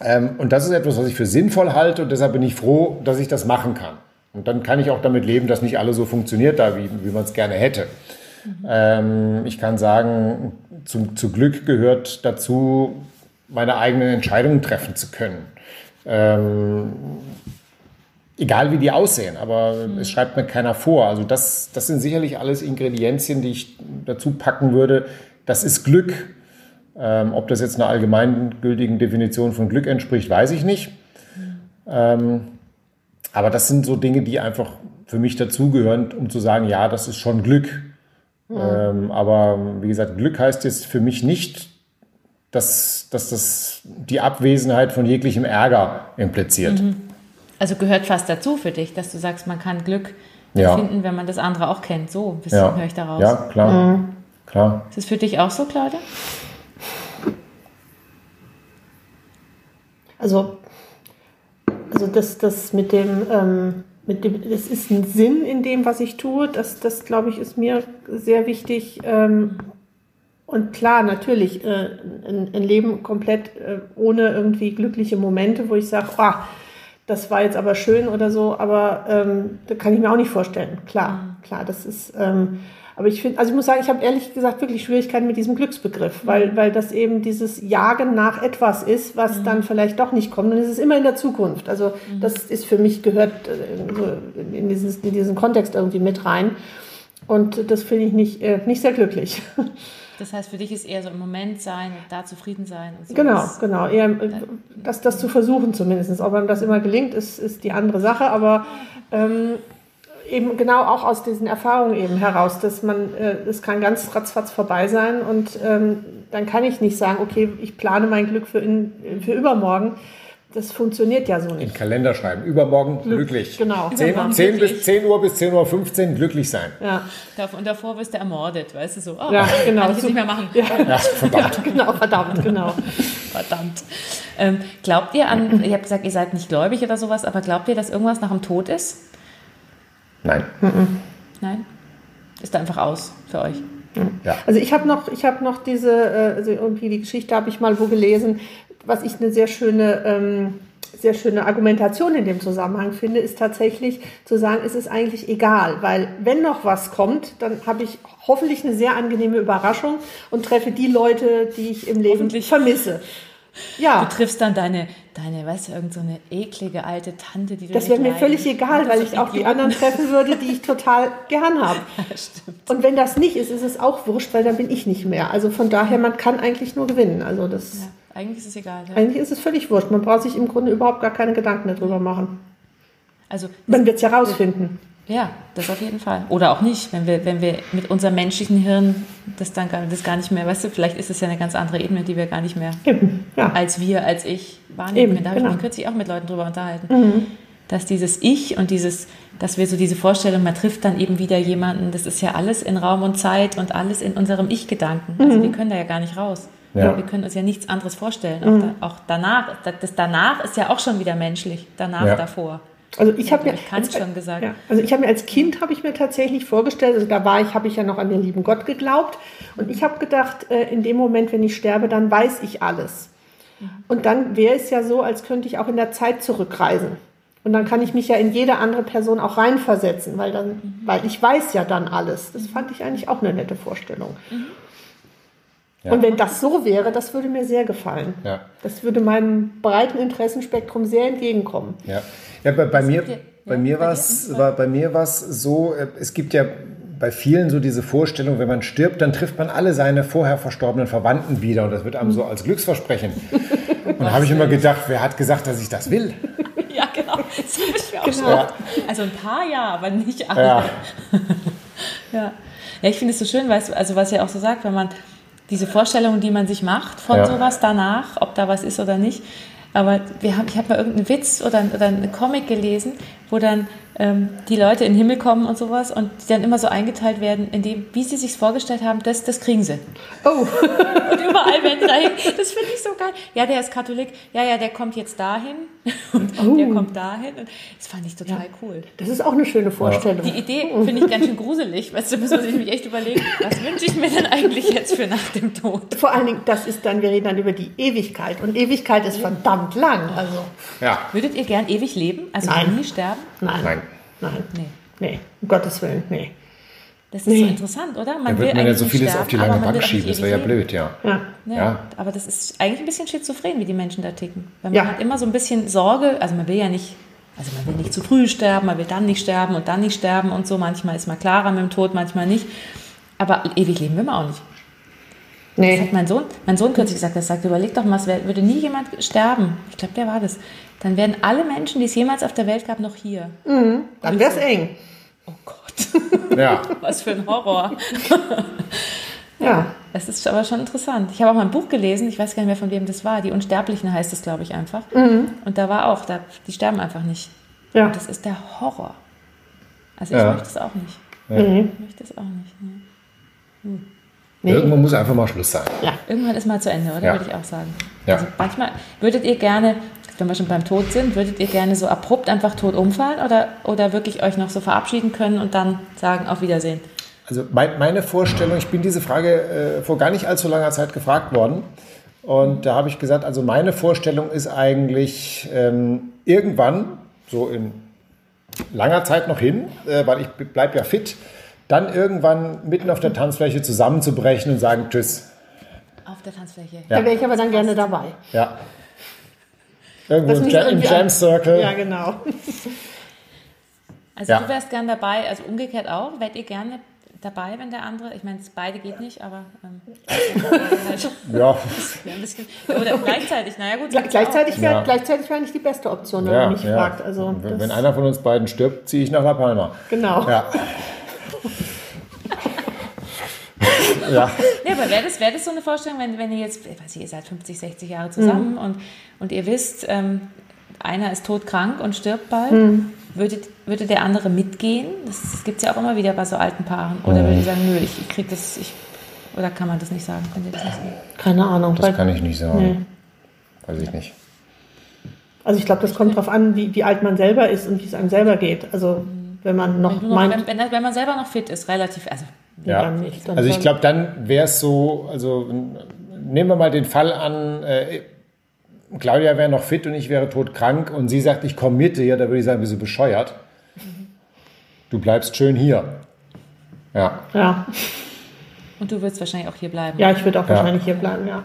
B: Ähm, und das ist etwas, was ich für sinnvoll halte und deshalb bin ich froh, dass ich das machen kann. Und dann kann ich auch damit leben, dass nicht alles so funktioniert da, wie, wie man es gerne hätte. Mhm. Ähm, ich kann sagen, zum, zu Glück gehört dazu, meine eigenen Entscheidungen treffen zu können. Ähm, egal wie die aussehen, aber mhm. es schreibt mir keiner vor. Also das, das sind sicherlich alles Ingredienzien, die ich dazu packen würde. Das ist Glück. Ähm, ob das jetzt einer allgemeingültigen Definition von Glück entspricht, weiß ich nicht. Mhm. Ähm, aber das sind so Dinge, die einfach für mich dazugehören, um zu sagen, ja, das ist schon Glück. Ja. Ähm, aber wie gesagt, Glück heißt jetzt für mich nicht, dass, dass das die Abwesenheit von jeglichem Ärger impliziert. Mhm.
A: Also gehört fast dazu für dich, dass du sagst, man kann Glück ja. finden, wenn man das andere auch kennt. So, bisschen ja. höre ich daraus.
B: Ja, klar. Mhm. klar.
A: Ist es für dich auch so, Claudia?
C: Also also das, das mit dem, ähm, mit dem, es ist ein Sinn in dem, was ich tue. Das, das glaube ich, ist mir sehr wichtig. Ähm, und klar, natürlich, äh, ein, ein, Leben komplett äh, ohne irgendwie glückliche Momente, wo ich sage, oh, das war jetzt aber schön oder so, aber ähm, da kann ich mir auch nicht vorstellen. Klar, mhm. klar, das ist, ähm, aber ich finde, also ich muss sagen, ich habe ehrlich gesagt wirklich Schwierigkeiten mit diesem Glücksbegriff, weil, mhm. weil das eben dieses Jagen nach etwas ist, was mhm. dann vielleicht doch nicht kommt. Und es ist immer in der Zukunft. Also mhm. das ist für mich gehört äh, in, dieses, in diesen Kontext irgendwie mit rein. Und das finde ich nicht, äh, nicht sehr glücklich. [LAUGHS]
A: Das heißt, für dich ist eher so im Moment sein und da zufrieden sein.
C: So genau, genau. Eher, äh, das, das zu versuchen zumindest. Ob einem das immer gelingt, ist, ist die andere Sache. Aber ähm, eben genau auch aus diesen Erfahrungen eben heraus, dass man, äh, es kann ganz ratzfatz vorbei sein und ähm, dann kann ich nicht sagen, okay, ich plane mein Glück für, in, für übermorgen. Das funktioniert ja so nicht.
B: In Kalender schreiben. Übermorgen Glück, glücklich. Genau. 10, 10, bis 10 Uhr bis 10.15 Uhr glücklich sein.
A: Ja. Und davor wirst du ermordet, weißt du so.
C: Oh, ja, genau.
A: Kann ich jetzt nicht mehr machen. Ja,
B: ja verdammt.
C: Ja, [LAUGHS] genau, verdammt, genau.
A: verdammt. Ähm, glaubt ihr an, ihr habt gesagt, ihr seid nicht gläubig oder sowas, aber glaubt ihr, dass irgendwas nach dem Tod ist?
B: Nein.
A: Nein? Ist da einfach aus für euch?
C: Ja. Also ich habe noch, ich habe noch diese, äh, also irgendwie die Geschichte habe ich mal wo gelesen, was ich eine sehr schöne, ähm, sehr schöne Argumentation in dem Zusammenhang finde, ist tatsächlich zu sagen, es ist eigentlich egal, weil wenn noch was kommt, dann habe ich hoffentlich eine sehr angenehme Überraschung und treffe die Leute, die ich im Leben vermisse.
A: Ja. Du triffst dann deine, deine, weißt du, irgend so eine eklige alte Tante, die du
C: Das wäre mir völlig egal, weil ich auch die anderen treffen würde, die ich total gern habe. [LAUGHS] Ja, und wenn das nicht ist, ist es auch wurscht, weil dann bin ich nicht mehr. Also von daher, man kann eigentlich nur gewinnen. Also das. Ja,
A: eigentlich ist es egal.
C: Ja. Eigentlich ist es völlig wurscht. Man braucht sich im Grunde überhaupt gar keine Gedanken darüber machen. Also man wird es ja rausfinden.
A: Ja, das auf jeden Fall. Oder auch nicht, wenn wir, wenn wir mit unserem menschlichen Hirn das dann gar, das gar nicht mehr, weißt du, vielleicht ist es ja eine ganz andere Ebene, die wir gar nicht mehr Eben, ja. als wir, als ich wahrnehmen können. Da habe genau. ich mich kürzlich auch mit Leuten drüber unterhalten. Mhm. Dass dieses Ich und dieses, dass wir so diese Vorstellung, man trifft dann eben wieder jemanden, das ist ja alles in Raum und Zeit und alles in unserem Ich-Gedanken. Also mhm. Also wir können da ja gar nicht raus. Ja. Wir können uns ja nichts anderes vorstellen. Mhm. Auch, da, auch, danach, das danach ist ja auch schon wieder menschlich, danach, ja. davor.
C: Also ich habe mir
A: als, schon gesagt.
C: Ja, also ich habe mir als Kind habe ich mir tatsächlich vorgestellt, also da war ich, habe ich ja noch an den lieben Gott geglaubt und ich habe gedacht, äh, in dem Moment, wenn ich sterbe, dann weiß ich alles. Und dann wäre es ja so, als könnte ich auch in der Zeit zurückreisen. Und dann kann ich mich ja in jede andere Person auch reinversetzen, weil dann, weil ich weiß ja dann alles. Das fand ich eigentlich auch eine nette Vorstellung. Ja. Und wenn das so wäre, das würde mir sehr gefallen. Ja. Das würde meinem breiten Interessenspektrum sehr entgegenkommen.
B: Ja, ja bei, bei mir, bei mir war es bei mir was so, äh, es gibt ja bei vielen so diese Vorstellung, wenn man stirbt, dann trifft man alle seine vorher verstorbenen Verwandten wieder und das wird einem so als Glücksversprechen. [LAUGHS] Und da habe ich immer gedacht, wer hat gesagt, dass ich das will? [LAUGHS]
A: Ja, genau. Das ich mir auch genau. schon. Also ein paar ja, aber nicht alle. Ja, [LAUGHS] ja. ja ich finde es so schön, weißt also was er auch so sagt, wenn man diese Vorstellungen, die man sich macht von ja. sowas danach, ob da was ist oder nicht. Aber wir haben, ich habe mal irgendeinen Witz oder, oder einen Comic gelesen, wo dann ähm, die Leute in den Himmel kommen und sowas und die dann immer so eingeteilt werden, in dem, wie sie sich vorgestellt haben, das, das kriegen sie. Oh. [LAUGHS] und überall werden sie dahin. Das finde ich so geil. Ja, der ist Katholik. Ja, ja, der kommt jetzt dahin [LAUGHS] und oh. der kommt dahin. Und das fand ich total ja. cool.
C: Das ist auch eine schöne Vorstellung.
A: Die Idee finde ich ganz schön gruselig. Weißt du, muss man sich mich echt überlegen, was wünsche ich mir denn eigentlich jetzt für nach dem Tod?
C: Vor allen Dingen, das ist dann, wir reden dann über die Ewigkeit. Und Ewigkeit ist verdammt lang. Also.
A: Ja. Würdet ihr gern ewig leben? Also
C: Nein.
A: nie sterben?
C: Nein. Nein. Nein. Nee. Nee, um Gottes Willen, nee.
A: Das ist nee. so interessant, oder?
B: Man da wird man ja so vieles sterben, auf die lange Bank schieben, das wäre ja blöd, ja.
A: Ja. ja. ja. Aber das ist eigentlich ein bisschen schizophren, wie die Menschen da ticken. Weil man ja. hat immer so ein bisschen Sorge, also man will ja nicht, also man will nicht zu früh sterben, man will dann nicht sterben und dann nicht sterben und so. Manchmal ist man klarer mit dem Tod, manchmal nicht. Aber ewig leben will man auch nicht. Nee. Das hat mein Sohn, mein Sohn kürzlich gesagt, er sagt, überleg doch mal, es würde nie jemand sterben. Ich glaube, der war das dann wären alle Menschen, die es jemals auf der Welt gab, noch hier.
C: Mhm, dann wäre es eng.
A: Oh Gott. [LAUGHS] Ja. Was für ein Horror. [LAUGHS] ja. Es ist aber schon interessant. Ich habe auch mal ein Buch gelesen, ich weiß gar nicht mehr, von wem das war. Die Unsterblichen heißt es, glaube ich, einfach. Mhm. Und da war auch, da, die sterben einfach nicht. Ja. Und das ist der Horror. Also ich ja. möchte das auch nicht. Ja. Mhm. Ich möchte das auch nicht.
B: Hm. Nee. Irgendwann muss einfach mal Schluss sein.
A: Ja, irgendwann ist mal zu Ende, oder? Ja. Würde ich auch sagen. Ja. Also manchmal würdet ihr gerne wenn wir schon beim Tod sind, würdet ihr gerne so abrupt einfach tot umfallen oder, oder wirklich euch noch so verabschieden können und dann sagen, auf Wiedersehen?
B: Also mein, meine Vorstellung, ich bin diese Frage äh, vor gar nicht allzu langer Zeit gefragt worden. Und da habe ich gesagt, also meine Vorstellung ist eigentlich ähm, irgendwann, so in langer Zeit noch hin, äh, weil ich bleibe ja fit, dann irgendwann mitten auf der Tanzfläche zusammenzubrechen und sagen Tschüss.
A: Auf der Tanzfläche.
C: Ja. Da wäre ich aber dann gerne dabei.
B: Ja. Irgendwo im, Jam, im Jam Circle.
C: Ja, genau.
A: Also ja. du wärst gern dabei, also umgekehrt auch. Wärt ihr gerne dabei, wenn der andere, ich meine, beide geht nicht, aber ähm, halt, [LAUGHS] ja. bisschen, oder gleichzeitig, naja gut.
C: gleichzeitig wäre ja. gleichzeitig wär nicht die beste Option, wenn ja, man mich ja. fragt. Also,
B: wenn, wenn einer von uns beiden stirbt, ziehe ich nach La Palma.
C: Genau.
B: Ja. [LAUGHS]
A: ja. ja, aber wäre das, wär das so eine Vorstellung, wenn, wenn ihr jetzt, ich weiß nicht, ihr seid 50, 60 Jahre zusammen mhm. und, und ihr wisst, ähm, einer ist todkrank und stirbt bald, mhm. würde, würde der andere mitgehen? Das, gibt es ja auch immer wieder bei so alten Paaren. Oder mhm. würde ihr sagen, nö, ich, ich krieg das, ich, oder kann man das nicht sagen? Könnt ihr das nicht sagen?
C: Keine Ahnung.
B: Das kann ich nicht sagen. Nee. Weiß ich nicht.
C: Also ich glaube, das kommt darauf an, wie, wie alt man selber ist und wie es einem selber geht. Also wenn man noch,
A: wenn,
C: meint,
A: noch, wenn, wenn, man selber noch fit ist, relativ, also
B: ja. Nicht, also ich glaube, dann wäre es so, also nehmen wir mal den Fall an, äh, Claudia wäre noch fit und ich wäre todkrank und sie sagt, ich komme mit dir, da würde ich sagen, bist du bescheuert. Du bleibst schön hier. Ja.
C: Ja.
A: Und du würdest wahrscheinlich auch hier bleiben.
C: Ja, ich würde auch ja. wahrscheinlich hier bleiben, ja.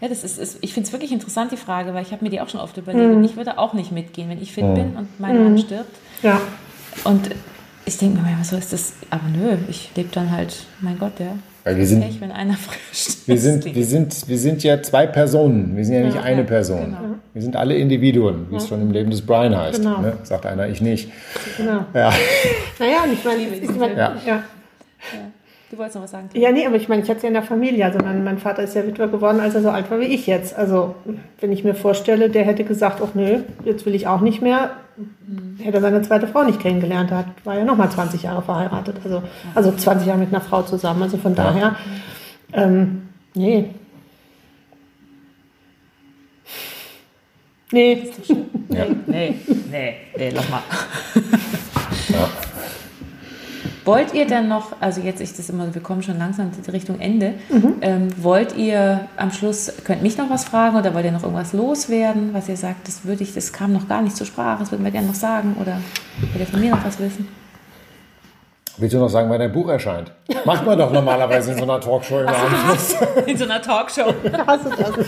A: Ja, das ist, ist ich finde es wirklich interessant, die Frage, weil ich habe mir die auch schon oft überlegt. Mhm. Ich würde auch nicht mitgehen, wenn ich fit mhm. bin und mein Mann mhm. stirbt.
C: Ja.
A: Und ich denke mir, was ist das? Aber nö, ich lebe dann halt, mein Gott, ja.
B: Weil wir sind,
A: Pech, wenn einer frischt.
B: Wir sind, wir, sind, wir sind ja zwei Personen, wir sind ja nicht ja, eine Person. Genau. Wir sind alle Individuen, wie ja. es schon im Leben des Brian heißt. Genau. Ne? Sagt einer, ich nicht.
C: Genau. Ja. Naja, ich meine, ich mein, ja.
A: Du wolltest noch was sagen?
C: Ja, nee, aber ich meine, ich hatte es ja in der Familie. Also mein, mein Vater ist ja Witwer geworden, als er so alt war wie ich jetzt. Also wenn ich mir vorstelle, der hätte gesagt, ach nö, jetzt will ich auch nicht mehr, mhm. hätte er seine zweite Frau nicht kennengelernt. Er war ja nochmal 20 Jahre verheiratet. Also, also 20 Jahre mit einer Frau zusammen. Also von daher, ähm, nee. Nee.
A: Nee, nee, nee, nee, lass mal. Ja. Wollt ihr dann noch, also jetzt ist das immer, wir kommen schon langsam Richtung Ende, mhm. ähm, wollt ihr am Schluss, könnt mich noch was fragen oder wollt ihr noch irgendwas loswerden, was ihr sagt, das würde ich, das kam noch gar nicht zur Sprache, das würden wir gerne noch sagen oder wollt ihr von mir noch was wissen?
B: Willst du noch sagen, wann dein Buch erscheint? Macht man doch normalerweise in so einer Talkshow im Anschluss. [LAUGHS]
A: In so einer Talkshow. [LAUGHS] Hast du das?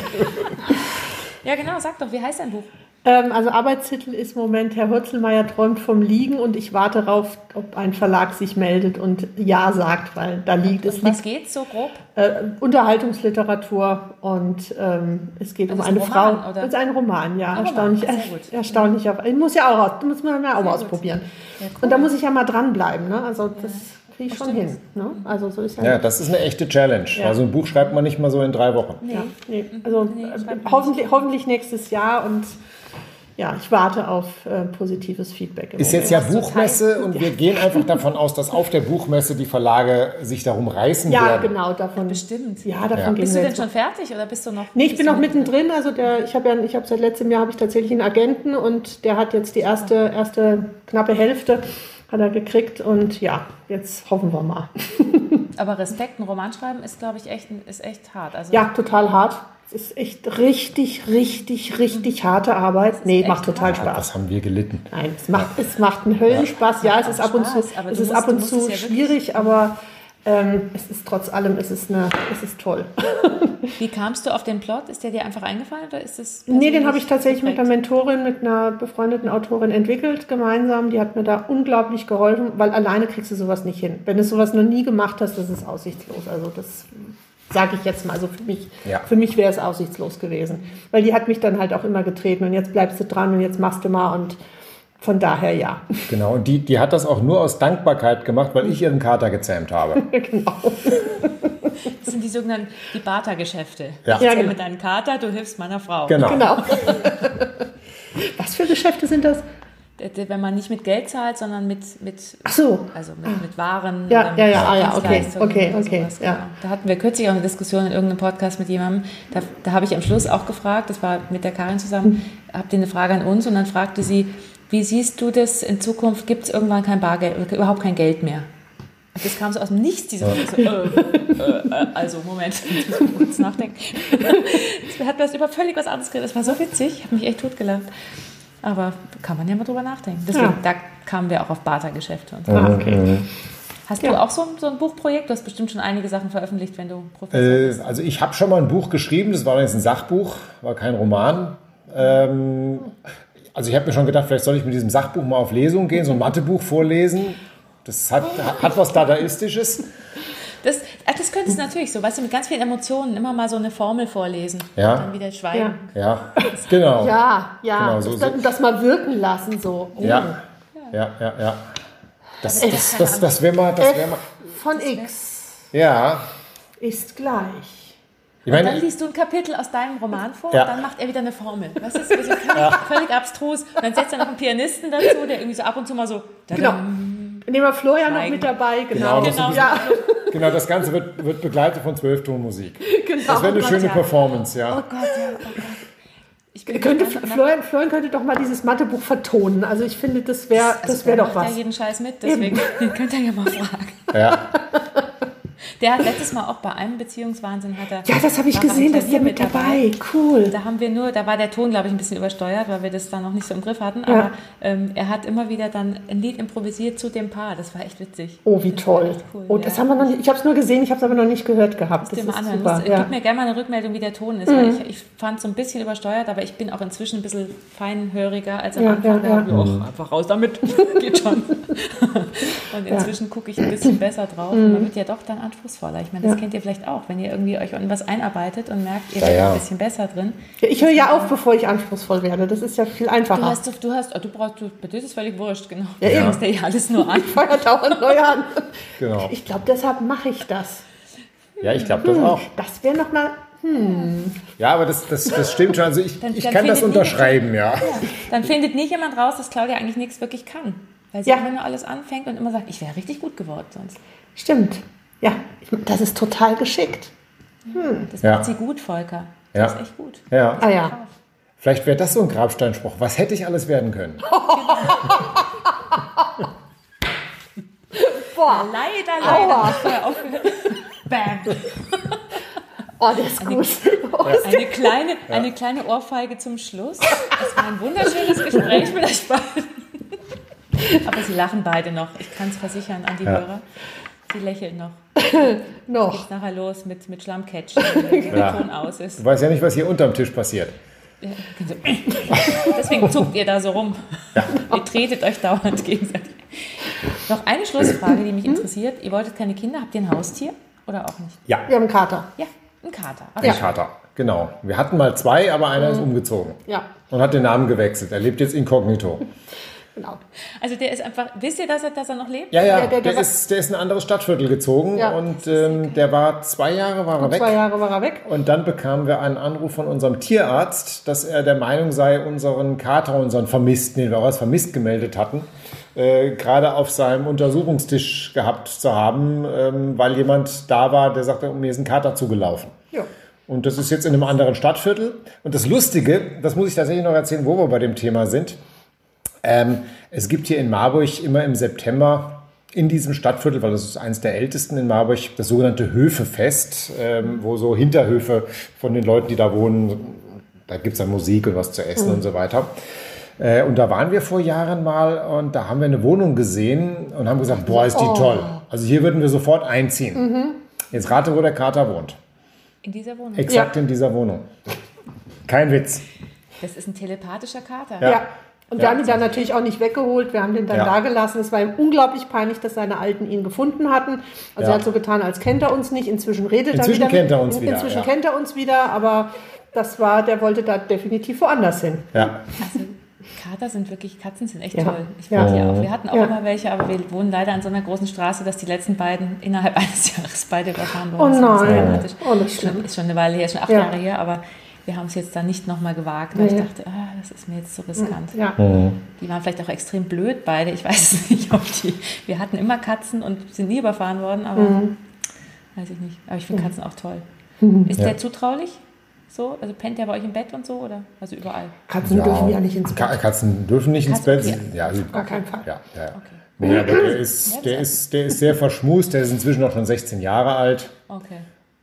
A: Ja, genau, sag doch, wie heißt dein Buch?
C: Ähm, also Arbeitstitel ist im Moment, Herr Hürzelmeier träumt vom Liegen und ich warte darauf, ob ein Verlag sich meldet und Ja sagt, weil da liegt es.
A: Was geht so grob?
C: Äh, Unterhaltungsliteratur und ähm, es geht also um eine ein Frau. Oder? Es ist ein Roman, ja. Ein erstaunlich, Roman. Sehr erstaunlich. Ich muss ja auch, muss man ja auch mal ausprobieren. Ja, cool. Und da muss ich ja mal dranbleiben. Ne? Also das kriege ich schon hin. Ne? Also so ist ja,
B: ja, das ist eine echte Challenge. Ja. Also ein Buch schreibt man nicht mal so in drei Wochen.
C: Nee. Ja, nee. Also nee, hoffentlich, hoffentlich nächstes Jahr und ja, ich warte auf äh, positives Feedback.
B: Ist jetzt ja Buchmesse und wir gehen einfach davon aus, dass auf der Buchmesse die Verlage sich darum reißen
C: ja,
B: werden.
C: Ja, genau, davon.
A: Bestimmt.
C: Ja, davon
A: ja. Bist du denn schon fertig oder bist du noch?
C: Nee, ich bin noch mittendrin. Also der, ich habe ja, ich habe seit letztem Jahr habe ich tatsächlich einen Agenten und der hat jetzt die erste, erste knappe Hälfte hat er gekriegt und ja, jetzt hoffen wir mal. [LAUGHS]
A: Aber Respekt, ein Roman schreiben ist, glaube ich, echt, ist echt hart.
C: Also ja, total hart. Es ist echt richtig, richtig, richtig harte Arbeit. Nee, macht total Spaß.
B: Das haben wir gelitten.
C: Nein, es macht, es macht einen Höllenspaß. Ja, es ist ab und zu, es ist ab und zu schwierig, aber ähm, es ist trotz allem, es ist, eine, es ist toll. [LAUGHS]
A: Wie kamst du auf den Plot? Ist der dir einfach eingefallen oder ist es?
C: Nee, den habe ich tatsächlich geprägt? mit einer Mentorin, mit einer befreundeten Autorin entwickelt, gemeinsam. Die hat mir da unglaublich geholfen, weil alleine kriegst du sowas nicht hin. Wenn du sowas noch nie gemacht hast, das ist aussichtslos. Also das sage ich jetzt mal. Also für mich, ja. für mich wäre es aussichtslos gewesen. Weil die hat mich dann halt auch immer getreten und jetzt bleibst du dran und jetzt machst du mal und von daher ja.
B: Genau, und die, die hat das auch nur aus Dankbarkeit gemacht, weil ich ihren Kater gezähmt habe. [LAUGHS] genau.
A: Das sind die sogenannten die Barter-Geschäfte.
C: Ja.
A: Ich ja, genau. mit deinem Kater, du hilfst meiner Frau.
C: Genau. genau. [LAUGHS] Was für Geschäfte sind das?
A: Wenn man nicht mit Geld zahlt, sondern mit, mit,
C: Ach so.
A: also mit, ah. mit Waren.
C: Ja, ja, ja, ah, ja, okay, okay, okay. Sowas, ja.
A: Genau. Da hatten wir kürzlich auch eine Diskussion in irgendeinem Podcast mit jemandem. Da, da habe ich am Schluss auch gefragt, das war mit der Karin zusammen, hm. habt ihr eine Frage an uns? Und dann fragte sie, wie siehst du das in Zukunft? Gibt es irgendwann kein Bargeld, überhaupt kein Geld mehr? Das kam so aus dem Nichts, diese ja. so, äh, äh, also Moment, [LAUGHS] ich muss kurz nachdenken. [LAUGHS] das hat das über völlig was anderes geredet. Das war so witzig, ich habe mich echt totgelacht. Aber kann man ja mal drüber nachdenken. Deswegen, ja. da kamen wir auch auf Barter-Geschäfte und so. Ah, okay. Hast ja. du auch so, so, ein Buchprojekt? Du hast bestimmt schon einige Sachen veröffentlicht, wenn du
B: Professor äh, bist. Also ich habe schon mal ein Buch geschrieben, das war jetzt ein Sachbuch, war kein Roman. Ähm, also ich habe mir schon gedacht, vielleicht soll ich mit diesem Sachbuch mal auf Lesung gehen, so ein Mathebuch vorlesen. Das hat, hat was Dadaistisches.
A: Das, das könntest du natürlich so, weißt du, mit ganz vielen Emotionen immer mal so eine Formel vorlesen.
B: Ja.
A: Und dann wieder schweigen.
B: Ja, ja. genau.
C: Ja, ja. Genau, so, das, das, mal wirken lassen, so.
B: Oh. Ja. ja, ja, ja, Das, das, das, das wäre mal, wär mal.
C: Von X.
B: Ja.
C: Ist gleich.
A: Ich meine, und dann liest du ein Kapitel aus deinem Roman vor ja. und dann macht er wieder eine Formel. Das ist also völlig, ja. völlig abstrus. Und dann setzt er noch einen Pianisten dazu, der irgendwie so ab und zu mal so.
C: Genau. Nehmen wir Florian noch mit dabei, genau.
B: Genau, genau. Ja. [LAUGHS] genau das Ganze wird, wird begleitet von Zwölftonmusik. [LAUGHS] Genau. Das wäre eine oh schöne Gott, Performance, ja.
C: Oh Gott, ja, oh Gott. Ich könnte, Florian, Florian könnte doch mal dieses Mathebuch vertonen. Also ich finde, das wäre das, das wär doch was.
A: Ja jeden Scheiß mit, deswegen [LAUGHS] könnt ihr ja mal fragen. Ja. Der hat letztes Mal auch bei einem Beziehungswahnsinn hat er.
C: Ja, das habe ich gesehen, dass der mit dabei. dabei. Cool.
A: Da haben wir nur, da war der Ton, glaube ich, ein bisschen übersteuert, weil wir das dann noch nicht so im Griff hatten. Ja. Aber ähm, er hat immer wieder dann ein Lied improvisiert zu dem Paar. Das war echt witzig.
C: Oh, wie toll. Cool. Oh, das ja. haben wir noch nicht. Ich habe es nur gesehen, ich habe es aber noch nicht gehört gehabt.
A: Das ist super. Musst, ja. Gib mir gerne mal eine Rückmeldung, wie der Ton ist. Mhm. ich, ich fand es so ein bisschen übersteuert, aber ich bin auch inzwischen ein bisschen feinhöriger als am ja, Anfang. Ja, ja.
B: Mhm.
A: einfach raus damit. [LAUGHS] [LAUGHS] Geht schon. [LAUGHS] Und inzwischen gucke ich ein bisschen besser drauf. Mhm. Man wird ja doch dann anspruchsvoller. Ich meine, das kennt ihr vielleicht auch, wenn ihr irgendwie euch in was einarbeitet und merkt, ihr ja, werdet ein bisschen besser drin.
C: Ja, ich höre ja auf, bevor ich anspruchsvoll werde. Das ist ja viel einfacher.
A: Du hast, du hast, du brauchst, du, bei dir ist es völlig wurscht, genau. Ja, du ja. ja alles nur [LAUGHS] an.
C: Ich fange dauernd neu an. Genau. Ich glaube, deshalb mache ich das.
B: Ja, ich glaube das hm, auch.
C: Das wäre noch mal hm.
B: Ja, aber das, das, das stimmt schon. Also ich, dann, ich dann kann das unterschreiben, ja. ja.
A: Dann findet nicht jemand raus, dass Claudia eigentlich nichts wirklich kann. Weil sie ja. immer nur alles anfängt und immer sagt, ich wäre richtig gut geworden sonst.
C: Stimmt. Ja, das ist total geschickt.
A: Hm. Das macht ja. sie gut, Volker.
B: Das
A: ja. ist echt gut.
B: Ja.
C: Ah ja.
B: Vielleicht wäre das so ein Grabsteinspruch. Was hätte ich alles werden können? [LAUGHS]
A: Boah. Leider, leider. Bam.
C: Oh, der ist gut.
A: Oh, eine, kleine, eine kleine Ohrfeige zum Schluss. Das war ein wunderschönes Gespräch mit euch beiden. Aber sie lachen beide noch. Ich kann es versichern an die ja. Hörer. Sie lächeln noch. [LAUGHS]
C: noch.
A: Nachher los mit, mit Schlammcatch, wenn der [LAUGHS] Ton aus ist.
B: Du weißt ja nicht, was hier unterm Tisch passiert. [LAUGHS]
A: Deswegen zuckt ihr da so rum. Ja. Ihr tretet euch dauernd gegenseitig. Noch eine Schlussfrage, die mich interessiert. Ihr wolltet keine Kinder, habt ihr ein Haustier oder auch nicht?
B: Ja.
C: Wir haben einen Kater.
A: Ja, einen Kater.
B: Okay. Ja. Ein Kater, genau. Wir hatten mal zwei, aber einer mhm. ist umgezogen.
C: Ja.
B: Und hat den Namen gewechselt. Er lebt jetzt inkognito.
A: Genau. Also der ist einfach, wisst ihr, dass er, dass er noch lebt?
B: Ja, ja, der, der, der, der ist, der ist in ein anderes Stadtviertel gezogen ja. und ähm, der war zwei Jahre war er weg.
C: Zwei Jahre war er weg.
B: Und dann bekamen wir einen Anruf von unserem Tierarzt, dass er der Meinung sei, unseren Kater, unseren Vermissten, den wir auch als vermisst gemeldet hatten, äh, gerade auf seinem Untersuchungstisch gehabt zu haben, ähm, weil jemand da war, der sagte, mir ist ein Kater zugelaufen.
C: Ja.
B: Und das ist jetzt in einem anderen Stadtviertel. Und das Lustige, das muss ich tatsächlich noch erzählen, wo wir bei dem Thema sind. Ähm, es gibt hier in Marburg immer im September in diesem Stadtviertel, weil das ist eines der ältesten in Marburg, das sogenannte Höfefest, ähm, wo so Hinterhöfe von den Leuten, die da wohnen, da gibt es dann Musik und was zu essen mhm. und so weiter. Äh, und da waren wir vor Jahren mal und da haben wir eine Wohnung gesehen und haben gesagt, boah, ist die oh. toll. Also hier würden wir sofort einziehen. Mhm. Jetzt rate, wo der Kater wohnt.
A: In dieser Wohnung?
B: Exakt ja. in dieser Wohnung. Kein Witz.
A: Das ist ein telepathischer Kater.
C: ja. ja. Und ja. wir haben ihn dann natürlich auch nicht weggeholt, wir haben den dann ja. da gelassen. Es war ihm unglaublich peinlich, dass seine Alten ihn gefunden hatten. Also ja. er hat so getan, als kennt er uns nicht. Inzwischen redet
B: Inzwischen
C: er
B: wieder. Kennt er uns
C: wieder Inzwischen kennt er uns wieder, aber das war, der wollte da definitiv woanders hin.
B: Ja.
A: Also Kater sind wirklich, Katzen sind echt toll. Ich ja. die auch. Wir hatten auch immer welche, aber wir wohnen leider an so einer großen Straße, dass die letzten beiden innerhalb [LAUGHS] eines Jahres beide überfahren
C: wurden. Oh nein.
A: Das ist, oh, das ist, schon, ist schon eine Weile her, schon acht Jahre her, aber wir haben es jetzt dann nicht nochmal gewagt, weil nee. ich dachte, ah, das ist mir jetzt zu riskant.
C: Ja. Mhm.
A: Die waren vielleicht auch extrem blöd beide. Ich weiß es [LAUGHS] nicht, ob die. Wir hatten immer Katzen und sind nie überfahren worden, aber mhm. weiß ich nicht. Aber ich finde Katzen auch toll. Mhm. Ist ja. der zutraulich? So? Also pennt der bei euch im Bett und so oder? Also überall?
C: Katzen ja. dürfen ja nicht ins Bett.
B: Katzen dürfen nicht Katzen, ins Bett.
C: Ja, ja also, gar keinen Fall.
B: Ja, ja. Okay. Nee, aber der ist, der, ist, der ist sehr verschmust, der ist inzwischen auch schon 16 Jahre alt.
A: Okay.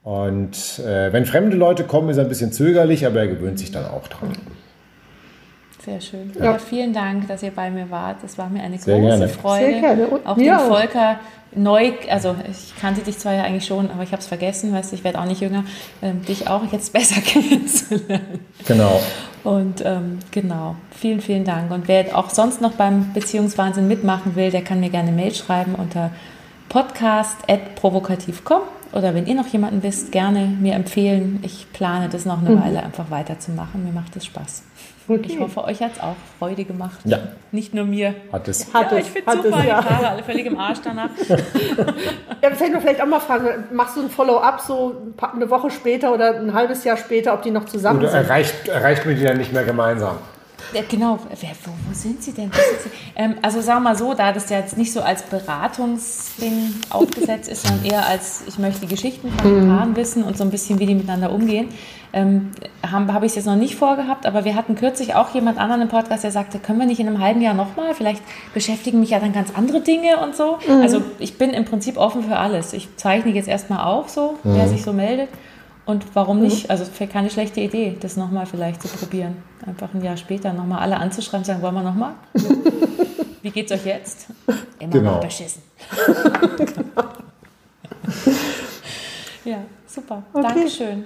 B: Und äh, wenn fremde Leute kommen, ist er ein bisschen zögerlich, aber er gewöhnt sich dann auch dran.
A: Sehr schön. Ja. ja. vielen Dank, dass ihr bei mir wart. Das war mir eine Sehr große gerne. Freude.
C: Sehr gerne. Und
A: auch den Volker neu, also ich kannte dich zwar ja eigentlich schon, aber ich habe es vergessen, weißt ich werde auch nicht jünger, ähm, dich auch jetzt [LAUGHS] besser kennenzulernen.
B: Genau.
A: Und ähm, genau, vielen, vielen Dank. Und wer auch sonst noch beim Beziehungswahnsinn mitmachen will, der kann mir gerne Mail schreiben unter podcast.provokativ.com oder wenn ihr noch jemanden wisst, gerne mir empfehlen. Ich plane das noch eine mhm. Weile einfach weiterzumachen. Mir macht es Spaß. Okay. Ich hoffe, euch hat es auch Freude gemacht.
B: Ja.
A: Nicht nur mir.
B: Hat es.
A: Hat ja, es. ich finde super, es, ja. die Haare alle völlig im Arsch danach. [LAUGHS]
C: ja, vielleicht noch vielleicht auch mal fragen, machst du ein Follow-up so eine Woche später oder ein halbes Jahr später, ob die noch zusammen oder sind?
B: Erreicht, erreicht mir die dann nicht mehr gemeinsam?
A: Ja, genau, Wer, wo, wo, sind Sie denn? Sie? Ähm, also sagen wir mal so, da das ja jetzt nicht so als Beratungsding aufgesetzt ist, sondern eher als, ich möchte die Geschichten von den Paaren wissen und so ein bisschen, wie die miteinander umgehen, ähm, habe hab ich es jetzt noch nicht vorgehabt, aber wir hatten kürzlich auch jemand anderen im Podcast, der sagte, können wir nicht in einem halben Jahr nochmal? Vielleicht beschäftigen mich ja dann ganz andere Dinge und so. Mhm. Also ich bin im Prinzip offen für alles. Ich zeichne jetzt erstmal auf so, mhm. wer sich so meldet. Und warum nicht? Mhm. Also keine schlechte Idee, das nochmal vielleicht zu probieren. Einfach ein Jahr später nochmal alle anzuschreiben, sagen, wollen wir nochmal? [LAUGHS] Wie geht's euch jetzt? Immer genau. mal beschissen. [LAUGHS] [LAUGHS] ja, super. Okay. Dankeschön.